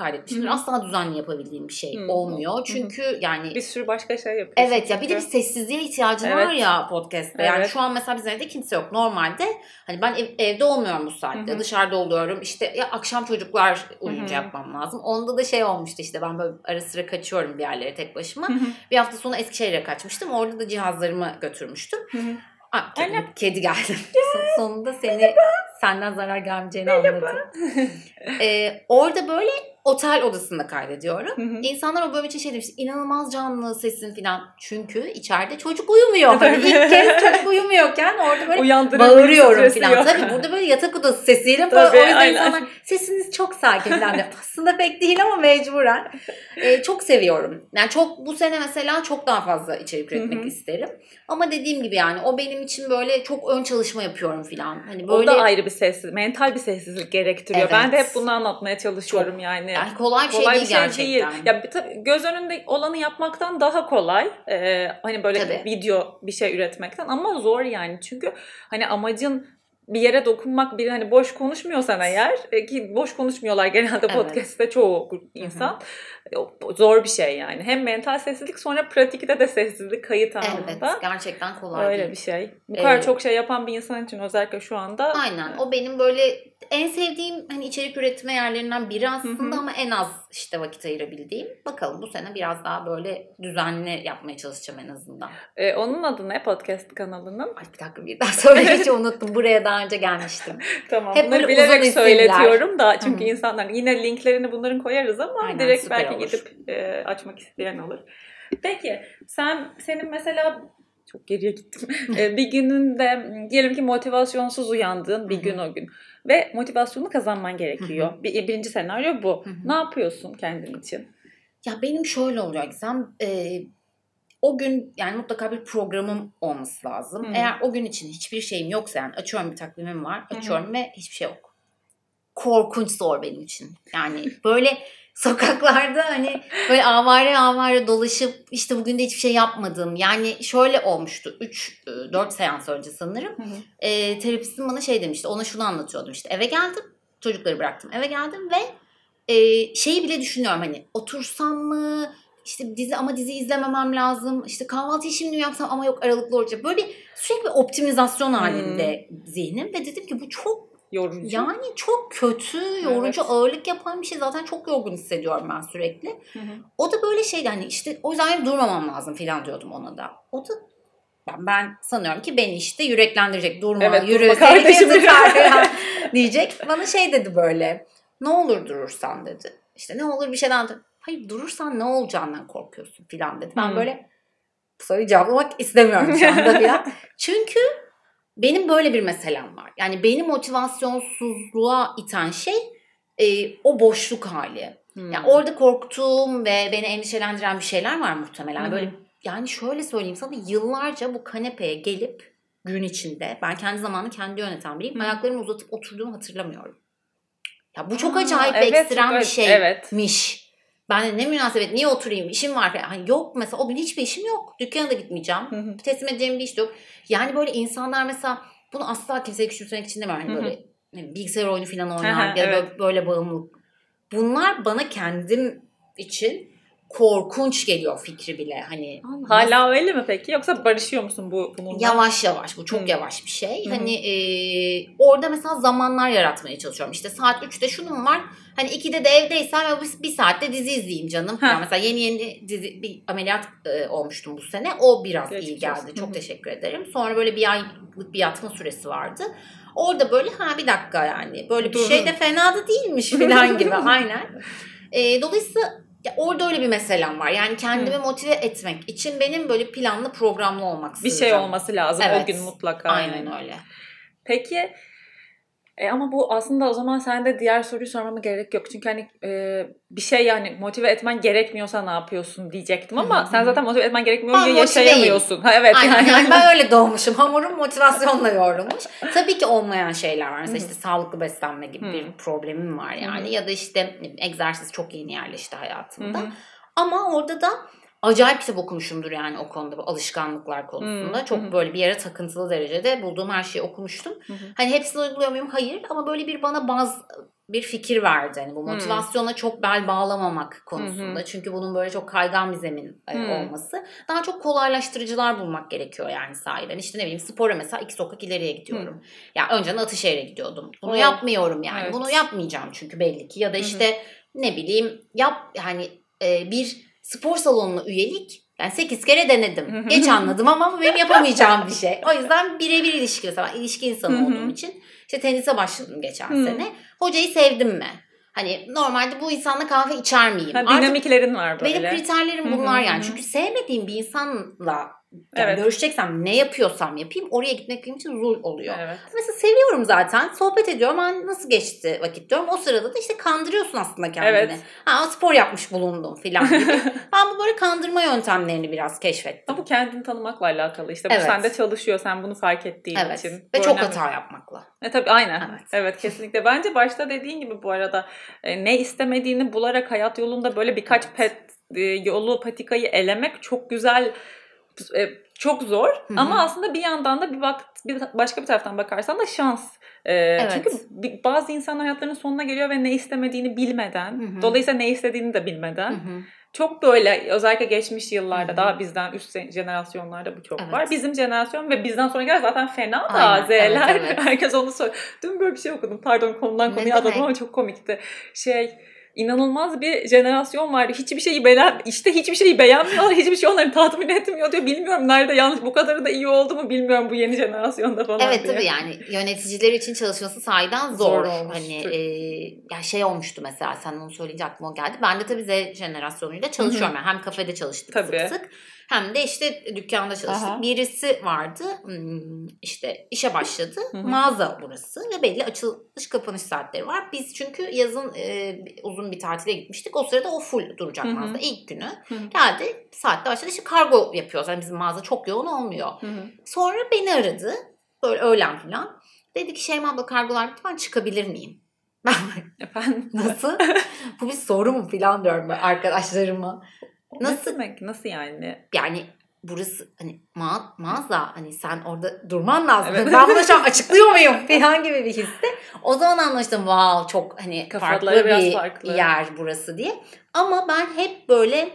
hı.
Asla düzenli yapabildiğim bir şey
Hı.
olmuyor. Çünkü yani
bir sürü başka şey yapıyorsun.
Evet ya bir de bir sessizliğe ihtiyacın
Evet.
var ya podcast'te. Yani
Evet.
şu an mesela bizim evde kimse yok. Normalde hani ben ev- evde olmuyorum bu saatte.
Hı hı.
Dışarıda oluyorum. İşte ya akşam çocuklar uyuyunca
Hı hı.
yapmam lazım. Onda da şey olmuştu işte ben böyle ara sıra kaçıyorum bir yerlere tek başıma.
Hı hı.
Bir hafta sonra Eskişehir'e kaçmıştım. Orada da cihazlarımı götürmüştüm.
Hı hı.
Aa, kedi, kedi geldi. Son- Sonunda seni senden zarar gelmeyeceğini anladım. Ee, orada böyle otel odasında kaydediyorum.
Hı hı.
İnsanlar o bölüm için şey demiş. inanılmaz canlı sesin falan. Çünkü içeride çocuk uyumuyor. Hani ilk kez çocuk uyumuyorken orada böyle bağırıyorum falan. Tabii burada böyle yatak odası sesiyle
Tabii,
falan. O yüzden
aynen.
insanlar sesiniz çok sakin falan. Aslında pek değil ama mecburen. Ee, çok seviyorum. Yani çok bu sene mesela çok daha fazla içerik üretmek
Hı hı.
isterim. Ama dediğim gibi yani o benim için böyle çok ön çalışma yapıyorum falan. Hani
O
böyle
da ayrı bir sessiz, mental bir sessizlik gerektiriyor.
Evet.
Ben de hep bunu anlatmaya çalışıyorum yani.
yani kolay şey
kolay
değil
bir şey
gerçekten.
değil. Ya bir- tabii göz önünde olanı yapmaktan daha kolay. Ee, hani böyle
Tabii.
video bir şey üretmekten ama zor yani. Çünkü hani amacın bir yere dokunmak, bir hani boş konuşmuyorsan eğer e, ki boş konuşmuyorlar genelde
Evet.
podcast'te çoğu insan. E, o- o Zor bir şey yani. Hem mental sessizlik sonra pratikte de sessizlik kayıt
Evet
anında.
gerçekten kolay
Öyle
değil.
bir şey. Bu kadar
Ee,
çok şey yapan bir insan için özellikle şu anda
Aynen. O benim böyle en sevdiğim hani içerik üretme yerlerinden biri aslında
Hı hı.
ama en az işte vakit ayırabildiğim. Bakalım bu sene biraz daha böyle düzenli yapmaya çalışacağım en azından.
e, onun adı ne podcast kanalının?
Ay bir dakika bir daha söyle hiç unuttum. Buraya daha önce gelmiştim.
Tamam.
Hep
bunları bilerek söyletiyorum da çünkü
Hı hı.
insanlar yine linklerini bunların koyarız ama
Aynen,
direkt belki
olur.
gidip e, açmak isteyen olur. Peki sen senin mesela çok geriye gittim. E, bir gününde diyelim ki motivasyonsuz uyandığın bir gün o gün ve motivasyonu kazanman gerekiyor. Bir, birinci senaryo bu.
Hı hı.
Ne yapıyorsun kendin için?
Ya benim şöyle oluyor Gizem. e, o gün yani mutlaka bir programım olması lazım.
Hı.
Eğer o gün için hiçbir şeyim yoksa yani açıyorum bir takvimim var.
Hı hı.
Açıyorum ve hiçbir şey yok. Korkunç zor benim için. Yani böyle sokaklarda hani böyle avare avare dolaşıp işte bugün de hiçbir şey yapmadım. Yani şöyle olmuştu. 3-4 seans önce sanırım. E, terapistim bana şey demişti. Ona şunu anlatıyordum işte. Eve geldim. Çocukları bıraktım. Eve geldim ve e, şeyi bile düşünüyorum hani otursam mı işte dizi ama dizi izlememem lazım. İşte kahvaltıyı şimdi yapsam ama yok aralıklı olacak. Böyle sürekli optimizasyon halinde zihnim ve dedim ki bu çok
Yorucu.
yani çok kötü, yorucu,
Evet.
ağırlık yapan bir şey. Zaten çok yorgun hissediyorum ben sürekli.
Hı hı.
O da böyle şeydi hani işte o yüzden durmamam lazım falan diyordum ona da. O da ben, ben sanıyorum ki beni işte yüreklendirecek. Durma,
Evet,
yürü,
durma kardeşim.
diyecek. Bana şey dedi böyle. Ne olur durursan dedi. İşte ne olur bir şeyden. Hayır durursan ne olacağından korkuyorsun falan dedi. Ben
Hmm.
böyle bu soruyu cevaplamak istemiyorum şu anda falan. Çünkü benim böyle bir meselem var. Yani beni motivasyonsuzluğa iten şey e, o boşluk hali.
Hmm.
Yani orada korktuğum ve beni endişelendiren bir şeyler var muhtemelen.
Hı.
Böyle yani şöyle söyleyeyim sana yıllarca bu kanepeye gelip gün içinde ben kendi zamanı kendi yöneten biriyim.
Hı.
Ayaklarımı uzatıp oturduğumu hatırlamıyorum. Ya bu çok
Aa,
acayip ve
evet,
ekstrem
çok-
bir şeymiş.
Evet.
Ben de ne münasebet niye oturayım işim var falan. Hani yok mesela o gün hiçbir işim yok. Dükkana da gitmeyeceğim.
Hı hı.
Teslim edeceğim bir iş yok. Yani böyle insanlar mesela bunu asla kimseye küçümsemek için demiyorum. Hani böyle ne, bilgisayar oyunu falan oynar ya da
evet.
böyle bağımlılık. Bunlar bana kendim için korkunç geliyor fikri bile. Hani
Hala öyle mi peki? Yoksa barışıyor musun bu bununla?
Yavaş yavaş bu çok
Hı.
yavaş bir şey.
Hı.
Hani e, orada mesela zamanlar yaratmaya çalışıyorum. İşte saat 3'te şunun var. Hani 2'de de evdeysem ve bir, bir saatte dizi izleyeyim canım.
Ha.
Yani mesela yeni yeni dizi bir ameliyat e, olmuştum bu sene. O biraz iyi
Geçmiş
geldi.
olsun.
Çok
Hı
teşekkür ederim. Sonra böyle bir aylık bir yatma süresi vardı. Orada böyle ha bir dakika yani böyle bir
Dur.
şey de fena da değilmiş falan gibi aynen. E, dolayısıyla ya orada öyle bir meselem var. Yani kendimi motive etmek için benim böyle planlı programlı olmak
Bir şey olması lazım o
Evet.
gün mutlaka.
Aynen
yani.
öyle.
Peki E ama bu aslında o zaman sen de diğer soruyu sormama gerek yok. Çünkü hani e, bir şey yani motive etmen gerekmiyorsa ne yapıyorsun diyecektim ama
Hı hı.
sen zaten motive etmen gerekmiyor
Ben
diye yaşayamıyorsun. Ha, evet
Aynen
yani.
yani ben öyle doğmuşum. Hamurum motivasyonla yoğrulmuş. Tabii ki olmayan şeyler var. Mesela
Hı hı.
işte sağlıklı beslenme gibi
Hı.
bir problemim var yani.
Hı hı.
Ya da işte egzersiz çok yeni yerleşti hayatımda.
Hı hı.
Ama orada da acayip kitap okumuşumdur yani o konuda bu alışkanlıklar konusunda.
Hı
Çok
hı.
böyle bir yere takıntılı derecede bulduğum her şeyi okumuştum.
Hı.
Hani hepsini uyguluyor muyum? Hayır. Ama böyle bir bana baz bir fikir verdi. Hani bu motivasyona çok bel bağlamamak konusunda.
Hı.
Çünkü bunun böyle çok kaygan bir zemin
Hı.
olması. Daha çok kolaylaştırıcılar bulmak gerekiyor yani sahiden. İşte ne bileyim spora mesela iki sokak ileriye gidiyorum. Ya önceden Atışehir'e gidiyordum. Bunu
Oo.
yapmıyorum yani.
Evet.
Bunu yapmayacağım çünkü belli ki. Ya da işte ne bileyim yap yani e, bir spor salonuna üyelik yani 8 kere denedim. Geç anladım ama bu benim yapamayacağım bir şey. O yüzden birebir ilişki mesela ben ilişki insanı olduğum için işte tenise başladım geçen sene. Hocayı sevdim mi? Hani normalde bu insanla kahve içer miyim?
Ha,
Artık
dinamiklerin var böyle.
benim kriterlerim bunlar yani. Çünkü sevmediğim bir insanla yani
Evet.
görüşeceksem ne yapıyorsam yapayım oraya gitmek benim için zul oluyor.
Evet.
Mesela seviyorum zaten. Sohbet ediyorum. Ben nasıl geçti vakit diyorum. O sırada da işte kandırıyorsun aslında kendini.
Evet.
Ha spor yapmış bulundum filan gibi. ben bu böyle kandırma yöntemlerini biraz keşfettim.
Ama bu kendini tanımakla alakalı. İşte bu
Evet.
sende çalışıyor. Sen bunu fark ettiğin
Evet.
için.
Ve
Bu
çok
önemli.
hata yapmakla.
E tabii aynen. Evet.
Evet.
kesinlikle. Bence başta dediğin gibi bu arada e, ne istemediğini bularak hayat yolunda böyle birkaç
Evet.
pet e, yolu patikayı elemek çok güzel çok zor
hı.
ama aslında bir yandan da bir bak bir başka bir taraftan bakarsan da şans. E, Çünkü bir- bazı insan hayatlarının sonuna geliyor ve ne istemediğini bilmeden,
Hı hı.
dolayısıyla ne istediğini de bilmeden
Hı hı.
çok böyle özellikle geçmiş yıllarda
Hı hı.
daha bizden üst jenerasyonlarda bu çok
Evet.
var. Bizim jenerasyon ve bizden sonrakiler zaten fena da
Aynen,
Z'ler.
evet, evet.
Herkes onu söylüyor. Dün böyle bir şey okudum. Pardon konudan konuya atladım ama çok komikti. Şey inanılmaz bir jenerasyon vardı. Hiçbir şeyi beğen işte hiçbir şeyi beğenmiyorlar. Hiçbir şey onları tatmin etmiyor diyor. Bilmiyorum nerede yanlış bu kadarı da iyi oldu mu bilmiyorum bu yeni jenerasyonda falan
Evet
diye.
tabii yani yöneticiler için çalışması sahiden zor.
Zor olmuş.
Hani e, ya şey olmuştu mesela sen onu söyleyince aklıma o geldi. Ben de tabii Z jenerasyonuyla çalışıyorum. Yani hem kafede çalıştık
Tabii.
sık sık hem de işte dükkanda çalıştık.
Aha.
Birisi vardı hmm, işte işe başladı. Mağaza burası ve belli açılış kapanış saatleri var. Biz çünkü yazın e, uzun bir tatile gitmiştik. O sırada o full duracak mağaza ilk günü.
Hı hı.
Geldi saatte başladı işte kargo yapıyoruz. Yani bizim mağaza çok yoğun olmuyor. Sonra beni aradı. Böyle öğlen falan. Dedi ki Şeyma abla kargolar bitti ben çıkabilir miyim? Ben
Efendim.
nasıl? Bu bir soru mu falan diyorum ben arkadaşlarıma.
Nasıl?
Nasıl?
demek? Nasıl yani?
Yani burası hani ma- mağaza hani sen orada durman lazım.
Evet.
Ben bunu şu an açıklıyor muyum falan gibi bir hissi. O zaman anlaştım wow çok hani
Kafaları
farklı bir
farklı.
yer burası diye. Ama ben hep böyle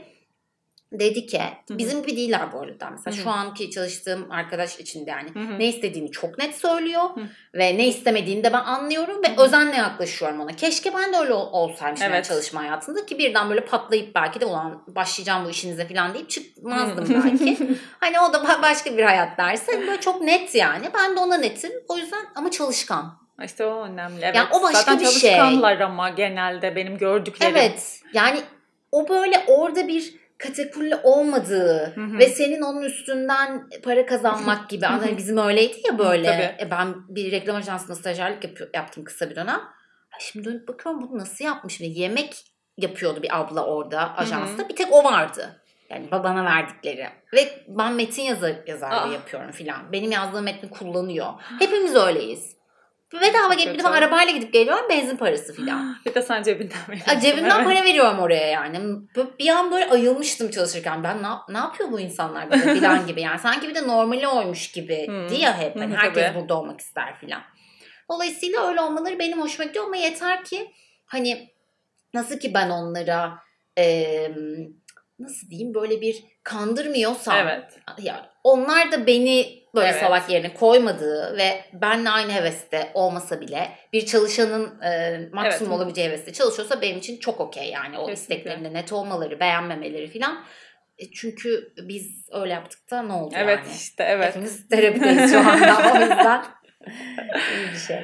dedi ki bizim gibi değiller bu arada. Mesela
Hı hı.
şu anki çalıştığım arkadaş için de yani
Hı hı.
ne istediğini çok net söylüyor
Hı.
ve ne istemediğini de ben anlıyorum ve
Hı hı.
özenle yaklaşıyorum ona. Keşke ben de öyle ol- olsaymışım yani
Evet.
çalışma hayatında ki birden böyle patlayıp belki de ulan başlayacağım bu işinize falan deyip çıkmazdım
Hı.
belki. hani o da ba- başka bir hayat derse böyle çok net yani. Ben de ona netim. O yüzden ama çalışkan.
İşte o önemli. Evet.
Yani o başka
Zaten
bir şey.
çalışkanlar ama genelde benim gördüklerim.
Evet. Yani o böyle orada bir kategori olmadığı
Hı hı.
ve senin onun üstünden para kazanmak gibi. Hani bizim öyleydi ya böyle.
Tabii.
E ben bir reklam ajansında stajyerlik yapıyor, yaptım kısa bir dönem. Şimdi dönüp bakıyorum bunu nasıl yapmış? Ve yemek yapıyordu bir abla orada ajansta. Bir tek o vardı. Yani babana verdikleri. Ve ben metin yazar, yazarlığı
Aa.
yapıyorum filan. Benim yazdığım metni kullanıyor. Hepimiz öyleyiz. Bedava gelip bir de ben arabayla gidip geliyorum benzin parası filan.
Bir de sen cebinden veriyorsun.
Cebimden
Evet.
para veriyorum oraya yani. Böyle Bir an böyle ayılmıştım çalışırken. Ben ne, ne yapıyor bu insanlar bize filan gibi. Yani sanki bir de normali oymuş gibi
Hmm.
diye hep. Hani herkes
tabii.
burada olmak ister filan. Dolayısıyla öyle olmaları benim hoşuma gidiyor ama yeter ki hani nasıl ki ben onlara eee, nasıl diyeyim böyle bir kandırmıyorsam
Evet.
ya onlar da beni böyle
Evet.
salak yerine koymadığı ve benle aynı heveste olmasa bile bir çalışanın e, maksimum
Evet.
olabileceği heveste çalışıyorsa benim için çok okey yani o
Kesinlikle.
isteklerinde net olmaları, beğenmemeleri filan. E, çünkü biz öyle yaptık da ne oldu
Evet
yani?
işte evet.
Hepimiz terapideyiz şu anda o yüzden iyi bir şey.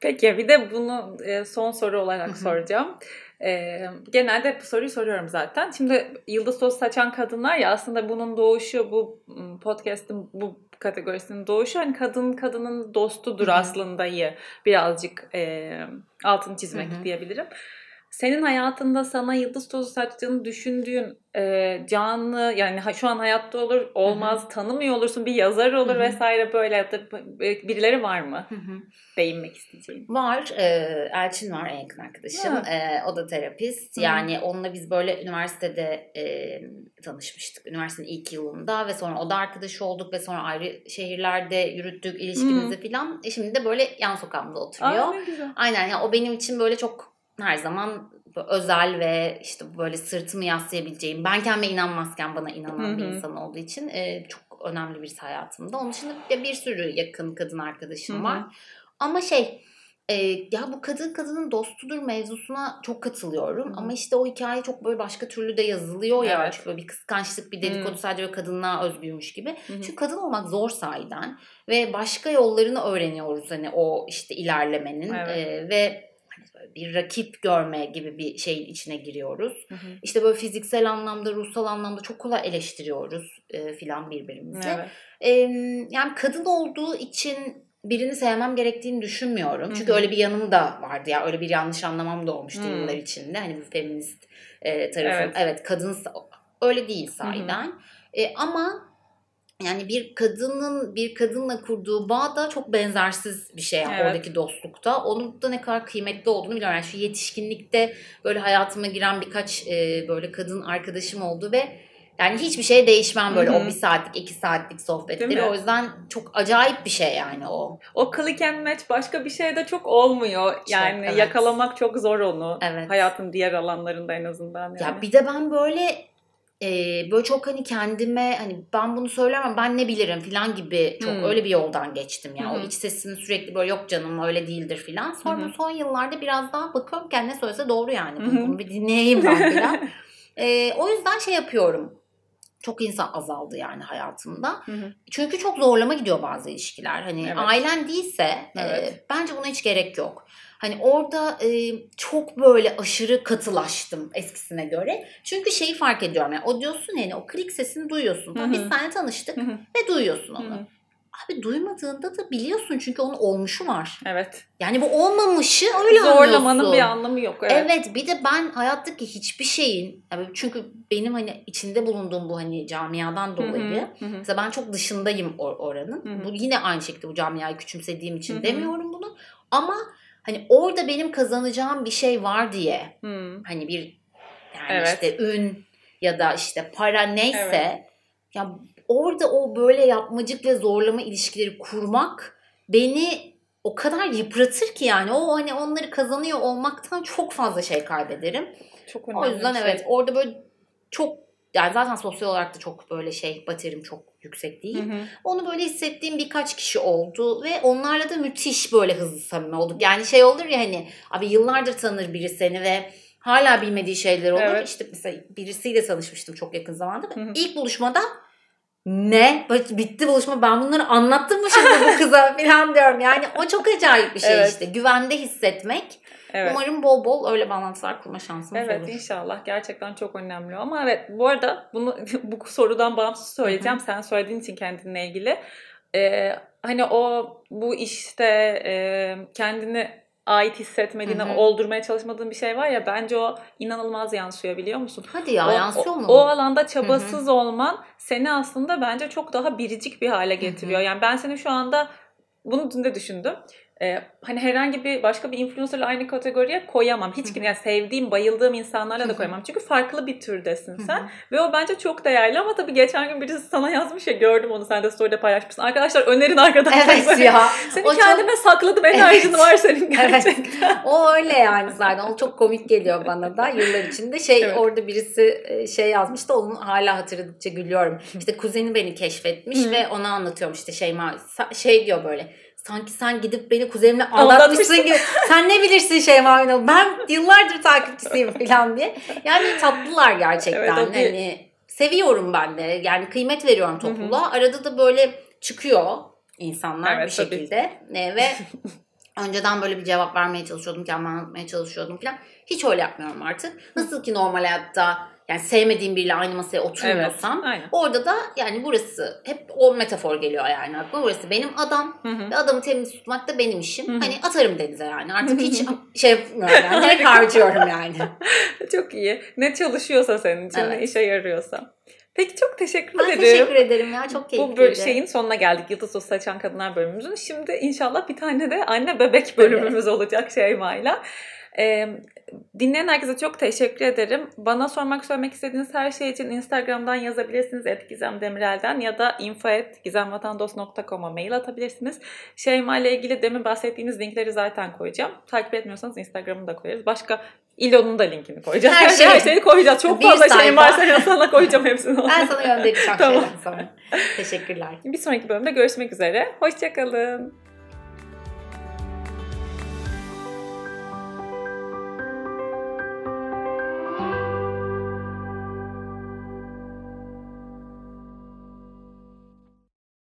Peki bir de bunu e, son soru olarak soracağım. E, genelde bu soruyu soruyorum zaten. Şimdi yıldız tozu saçan kadınlar ya aslında bunun doğuşu bu m, podcast'ın bu kategorisinin doğuşu hani kadın kadının dostudur
hı.
aslındayı birazcık e, altını çizmek
Hı hı.
diyebilirim. Senin hayatında sana yıldız tozu saçtığını düşündüğün e, canlı yani ha- şu an hayatta olur olmaz tanımıyor olursun bir yazar olur
Hı hı.
vesaire böyle b- birileri var mı
Hı hı.
değinmek isteyeceğin?
Var. e, Elçin var en yakın arkadaşım. E, o da terapist.
Hı.
Yani onunla biz böyle üniversitede e, tanışmıştık. Üniversitenin ilk yılında ve sonra o da arkadaşı olduk ve sonra ayrı şehirlerde yürüttük ilişkimizi filan. E, şimdi de böyle yan sokağımda oturuyor.
Aa.
Aynen ya o benim için böyle çok her zaman özel ve işte böyle sırtımı yaslayabileceğim, ben kendime inanmazken bana inanan
Hı
bir insan olduğu için e, çok önemli birisi hayatımda. Onun dışında bir, sürü yakın kadın arkadaşım
Hı hı.
var. Ama şey e, ya bu kadın kadının dostudur mevzusuna çok katılıyorum.
Hı hı.
Ama işte o hikaye çok böyle başka türlü de yazılıyor ya.
Evet.
Çok böyle bir kıskançlık, bir dedikodu
Hı.
sadece böyle kadınlığa özgüymüş gibi.
Hı hı.
Çünkü kadın olmak zor sahiden ve başka yollarını öğreniyoruz hani o işte ilerlemenin
Evet.
Ee, ve bir rakip görme gibi bir şeyin içine giriyoruz.
Hı hı.
İşte böyle fiziksel anlamda, ruhsal anlamda çok kolay eleştiriyoruz e, filan birbirimizi.
Evet.
Ee, yani kadın olduğu için birini sevmem gerektiğini düşünmüyorum. Çünkü
Hı hı.
öyle bir yanım da vardı ya. Öyle bir yanlış anlamam da olmuştu
Hı.
yıllar içinde. Hani bu feminist e, tarafım.
Evet.
Evet. kadın öyle değil sahiden. E, ama yani bir kadının bir kadınla kurduğu bağ da çok benzersiz bir şey
Evet.
oradaki dostlukta. Onun da ne kadar kıymetli olduğunu biliyorum. Yani şu yetişkinlikte böyle hayatıma giren birkaç e, böyle kadın arkadaşım oldu ve yani hiçbir şey değişmem böyle
Hı hı.
o bir saatlik iki saatlik sohbetleri. O yüzden çok acayip bir şey yani o.
O click and match başka bir şeyde çok olmuyor. Yani
evet.
yakalamak çok zor onu.
Evet.
Hayatın diğer alanlarında en azından. Yani.
Ya bir de ben böyle e, böyle çok hani kendime hani ben bunu söylemem ben ne bilirim falan gibi çok
Hmm.
öyle bir yoldan geçtim ya.
Hı hı.
O iç sesimi sürekli böyle yok canım öyle değildir falan. Sonra
hı.
son yıllarda biraz daha bakıyorum kendine söylese doğru yani.
Hı
Bunu, bir dinleyeyim ben falan. E, o yüzden şey yapıyorum. Çok insan azaldı yani hayatımda.
Hı hı.
Çünkü çok zorlama gidiyor bazı ilişkiler. Hani
Evet.
ailen değilse
Evet.
e, bence buna hiç gerek yok. Hani orada e, çok böyle aşırı katılaştım eskisine göre. Çünkü şeyi fark ediyorum. Yani o diyorsun yani o klik sesini duyuyorsun. Tamam,
Hı hı.
biz seninle tanıştık
Hı hı.
ve duyuyorsun onu.
hı.
Abi duymadığında da biliyorsun çünkü onun olmuşu var.
Evet.
Yani bu olmamışı öyle
Zorlamanın
anlıyorsun.
bir anlamı yok. Evet.
Evet. bir de ben hayattaki hiçbir şeyin yani çünkü benim hani içinde bulunduğum bu hani camiadan
Hı hı,
dolayı
hı hı.
Mesela ben çok dışındayım or- oranın.
Hı hı.
Bu yine aynı şekilde bu camiayı küçümsediğim için
Hı hı.
demiyorum bunu. Ama hani orada benim kazanacağım bir şey var diye
Hı.
hani bir yani
Evet.
işte ün ya da işte para neyse
Evet.
ya orada o böyle yapmacık ve zorlama ilişkileri kurmak beni o kadar yıpratır ki yani o hani onları kazanıyor olmaktan çok fazla şey kaybederim.
Çok önemli
O yüzden
şey.
evet orada böyle çok yani zaten sosyal olarak da çok böyle şey baterim çok yüksek değil.
Hı hı.
Onu böyle hissettiğim birkaç kişi oldu ve onlarla da müthiş böyle hızlı samimi olduk. Yani şey olur ya hani abi yıllardır tanır biri seni ve hala bilmediği şeyler olur.
Evet.
İşte mesela birisiyle tanışmıştım çok yakın zamanda.
Hı hı.
İlk buluşmada ne? Bitti buluşma ben bunları anlattım mı şimdi bu kıza falan diyorum. Yani o çok acayip bir şey
Evet.
işte. Güvende hissetmek.
Evet.
Umarım bol bol öyle bağlantılar kurma şansımız
Evet
olur.
inşallah gerçekten çok önemli ama evet bu arada bunu bu sorudan bağımsız söyleyeceğim sen söylediğin için kendinle ilgili Ee, hani o bu işte e, kendini ait hissetmediğini
Hı hı.
oldurmaya çalışmadığın bir şey var ya bence o inanılmaz yansıyor biliyor musun?
Hadi ya
o,
yansıyor
o-
mu?
O alanda çabasız olman seni aslında bence çok daha biricik bir hale getiriyor. Yani ben seni şu anda bunu dün de düşündüm. Ee, hani herhangi bir başka bir influencerla aynı kategoriye koyamam. Hiç kim yani sevdiğim, bayıldığım insanlarla da koyamam. Çünkü farklı bir türdesin sen. Ve o bence çok değerli ama tabii geçen gün birisi sana yazmış ya gördüm onu sen de story'de paylaşmışsın. Arkadaşlar önerin arkadaşlar.
Evet ya.
Seni
O çok-
kendime sakladım enerjin
Evet.
var senin
Evet.
gerçekten.
O öyle yani zaten. O çok komik geliyor bana da yıllar içinde. Şey
Evet.
orada birisi e, şey yazmıştı. Onu hala hatırladıkça gülüyorum. İşte kuzeni beni keşfetmiş ve ona anlatıyorum işte Şeyma şey diyor böyle. Sanki sen gidip beni kuzenimle
Aldatmışsın.
aldatmışsın gibi. Sen ne bilirsin Şeyma Ünal? Ben yıllardır takipçisiyim falan diye. Yani tatlılar gerçekten.
Evet,
Hani seviyorum ben de. Yani kıymet veriyorum topluluğa. Arada da böyle çıkıyor insanlar
Evet,
bir
tabii.
şekilde. E, ve Önceden böyle bir cevap vermeye çalışıyordum, kendime anlatmaya çalışıyordum falan. Hiç öyle yapmıyorum artık. Nasıl ki normal hayatta yani sevmediğim biriyle aynı masaya oturmuyorsam
Evet, aynen.
orada da yani burası hep o metafor geliyor yani aklıma. Burası benim adam
Hı hı.
ve adamı temiz tutmak da benim işim.
Hı hı.
Hani atarım denize yani artık hiç şey yapmıyorum yani direkt harcıyorum yani.
Çok iyi. Ne çalışıyorsa senin için, ne
Evet.
işe yarıyorsa. Peki çok teşekkür
Ben
ederim.
teşekkür ederim ya çok
Bu
keyifliydi.
böl- şeyin sonuna geldik. Yıldız Usta Saçan Kadınlar bölümümüzün. Şimdi inşallah bir tane de anne bebek bölümümüz olacak Şeyma'yla. Ee, dinleyen herkese çok teşekkür ederim. Bana sormak söylemek istediğiniz her şey için Instagram'dan yazabilirsiniz. Et Gizem Demirel'den ya da info.gizemvatandos.com'a mail atabilirsiniz. Şeyma ile ilgili demin bahsettiğiniz linkleri zaten koyacağım. Takip etmiyorsanız Instagram'ı da koyarız. Başka İlo'nun da linkini koyacağız.
Her şey.
her şeyi koyacağız. Çok
Bir
fazla şeyim
sayfa.
varsa ben sana koyacağım hepsini.
Ben sana göndereceğim
Tamam.
şeyden sonra. Teşekkürler.
Bir sonraki bölümde görüşmek üzere. Hoşçakalın.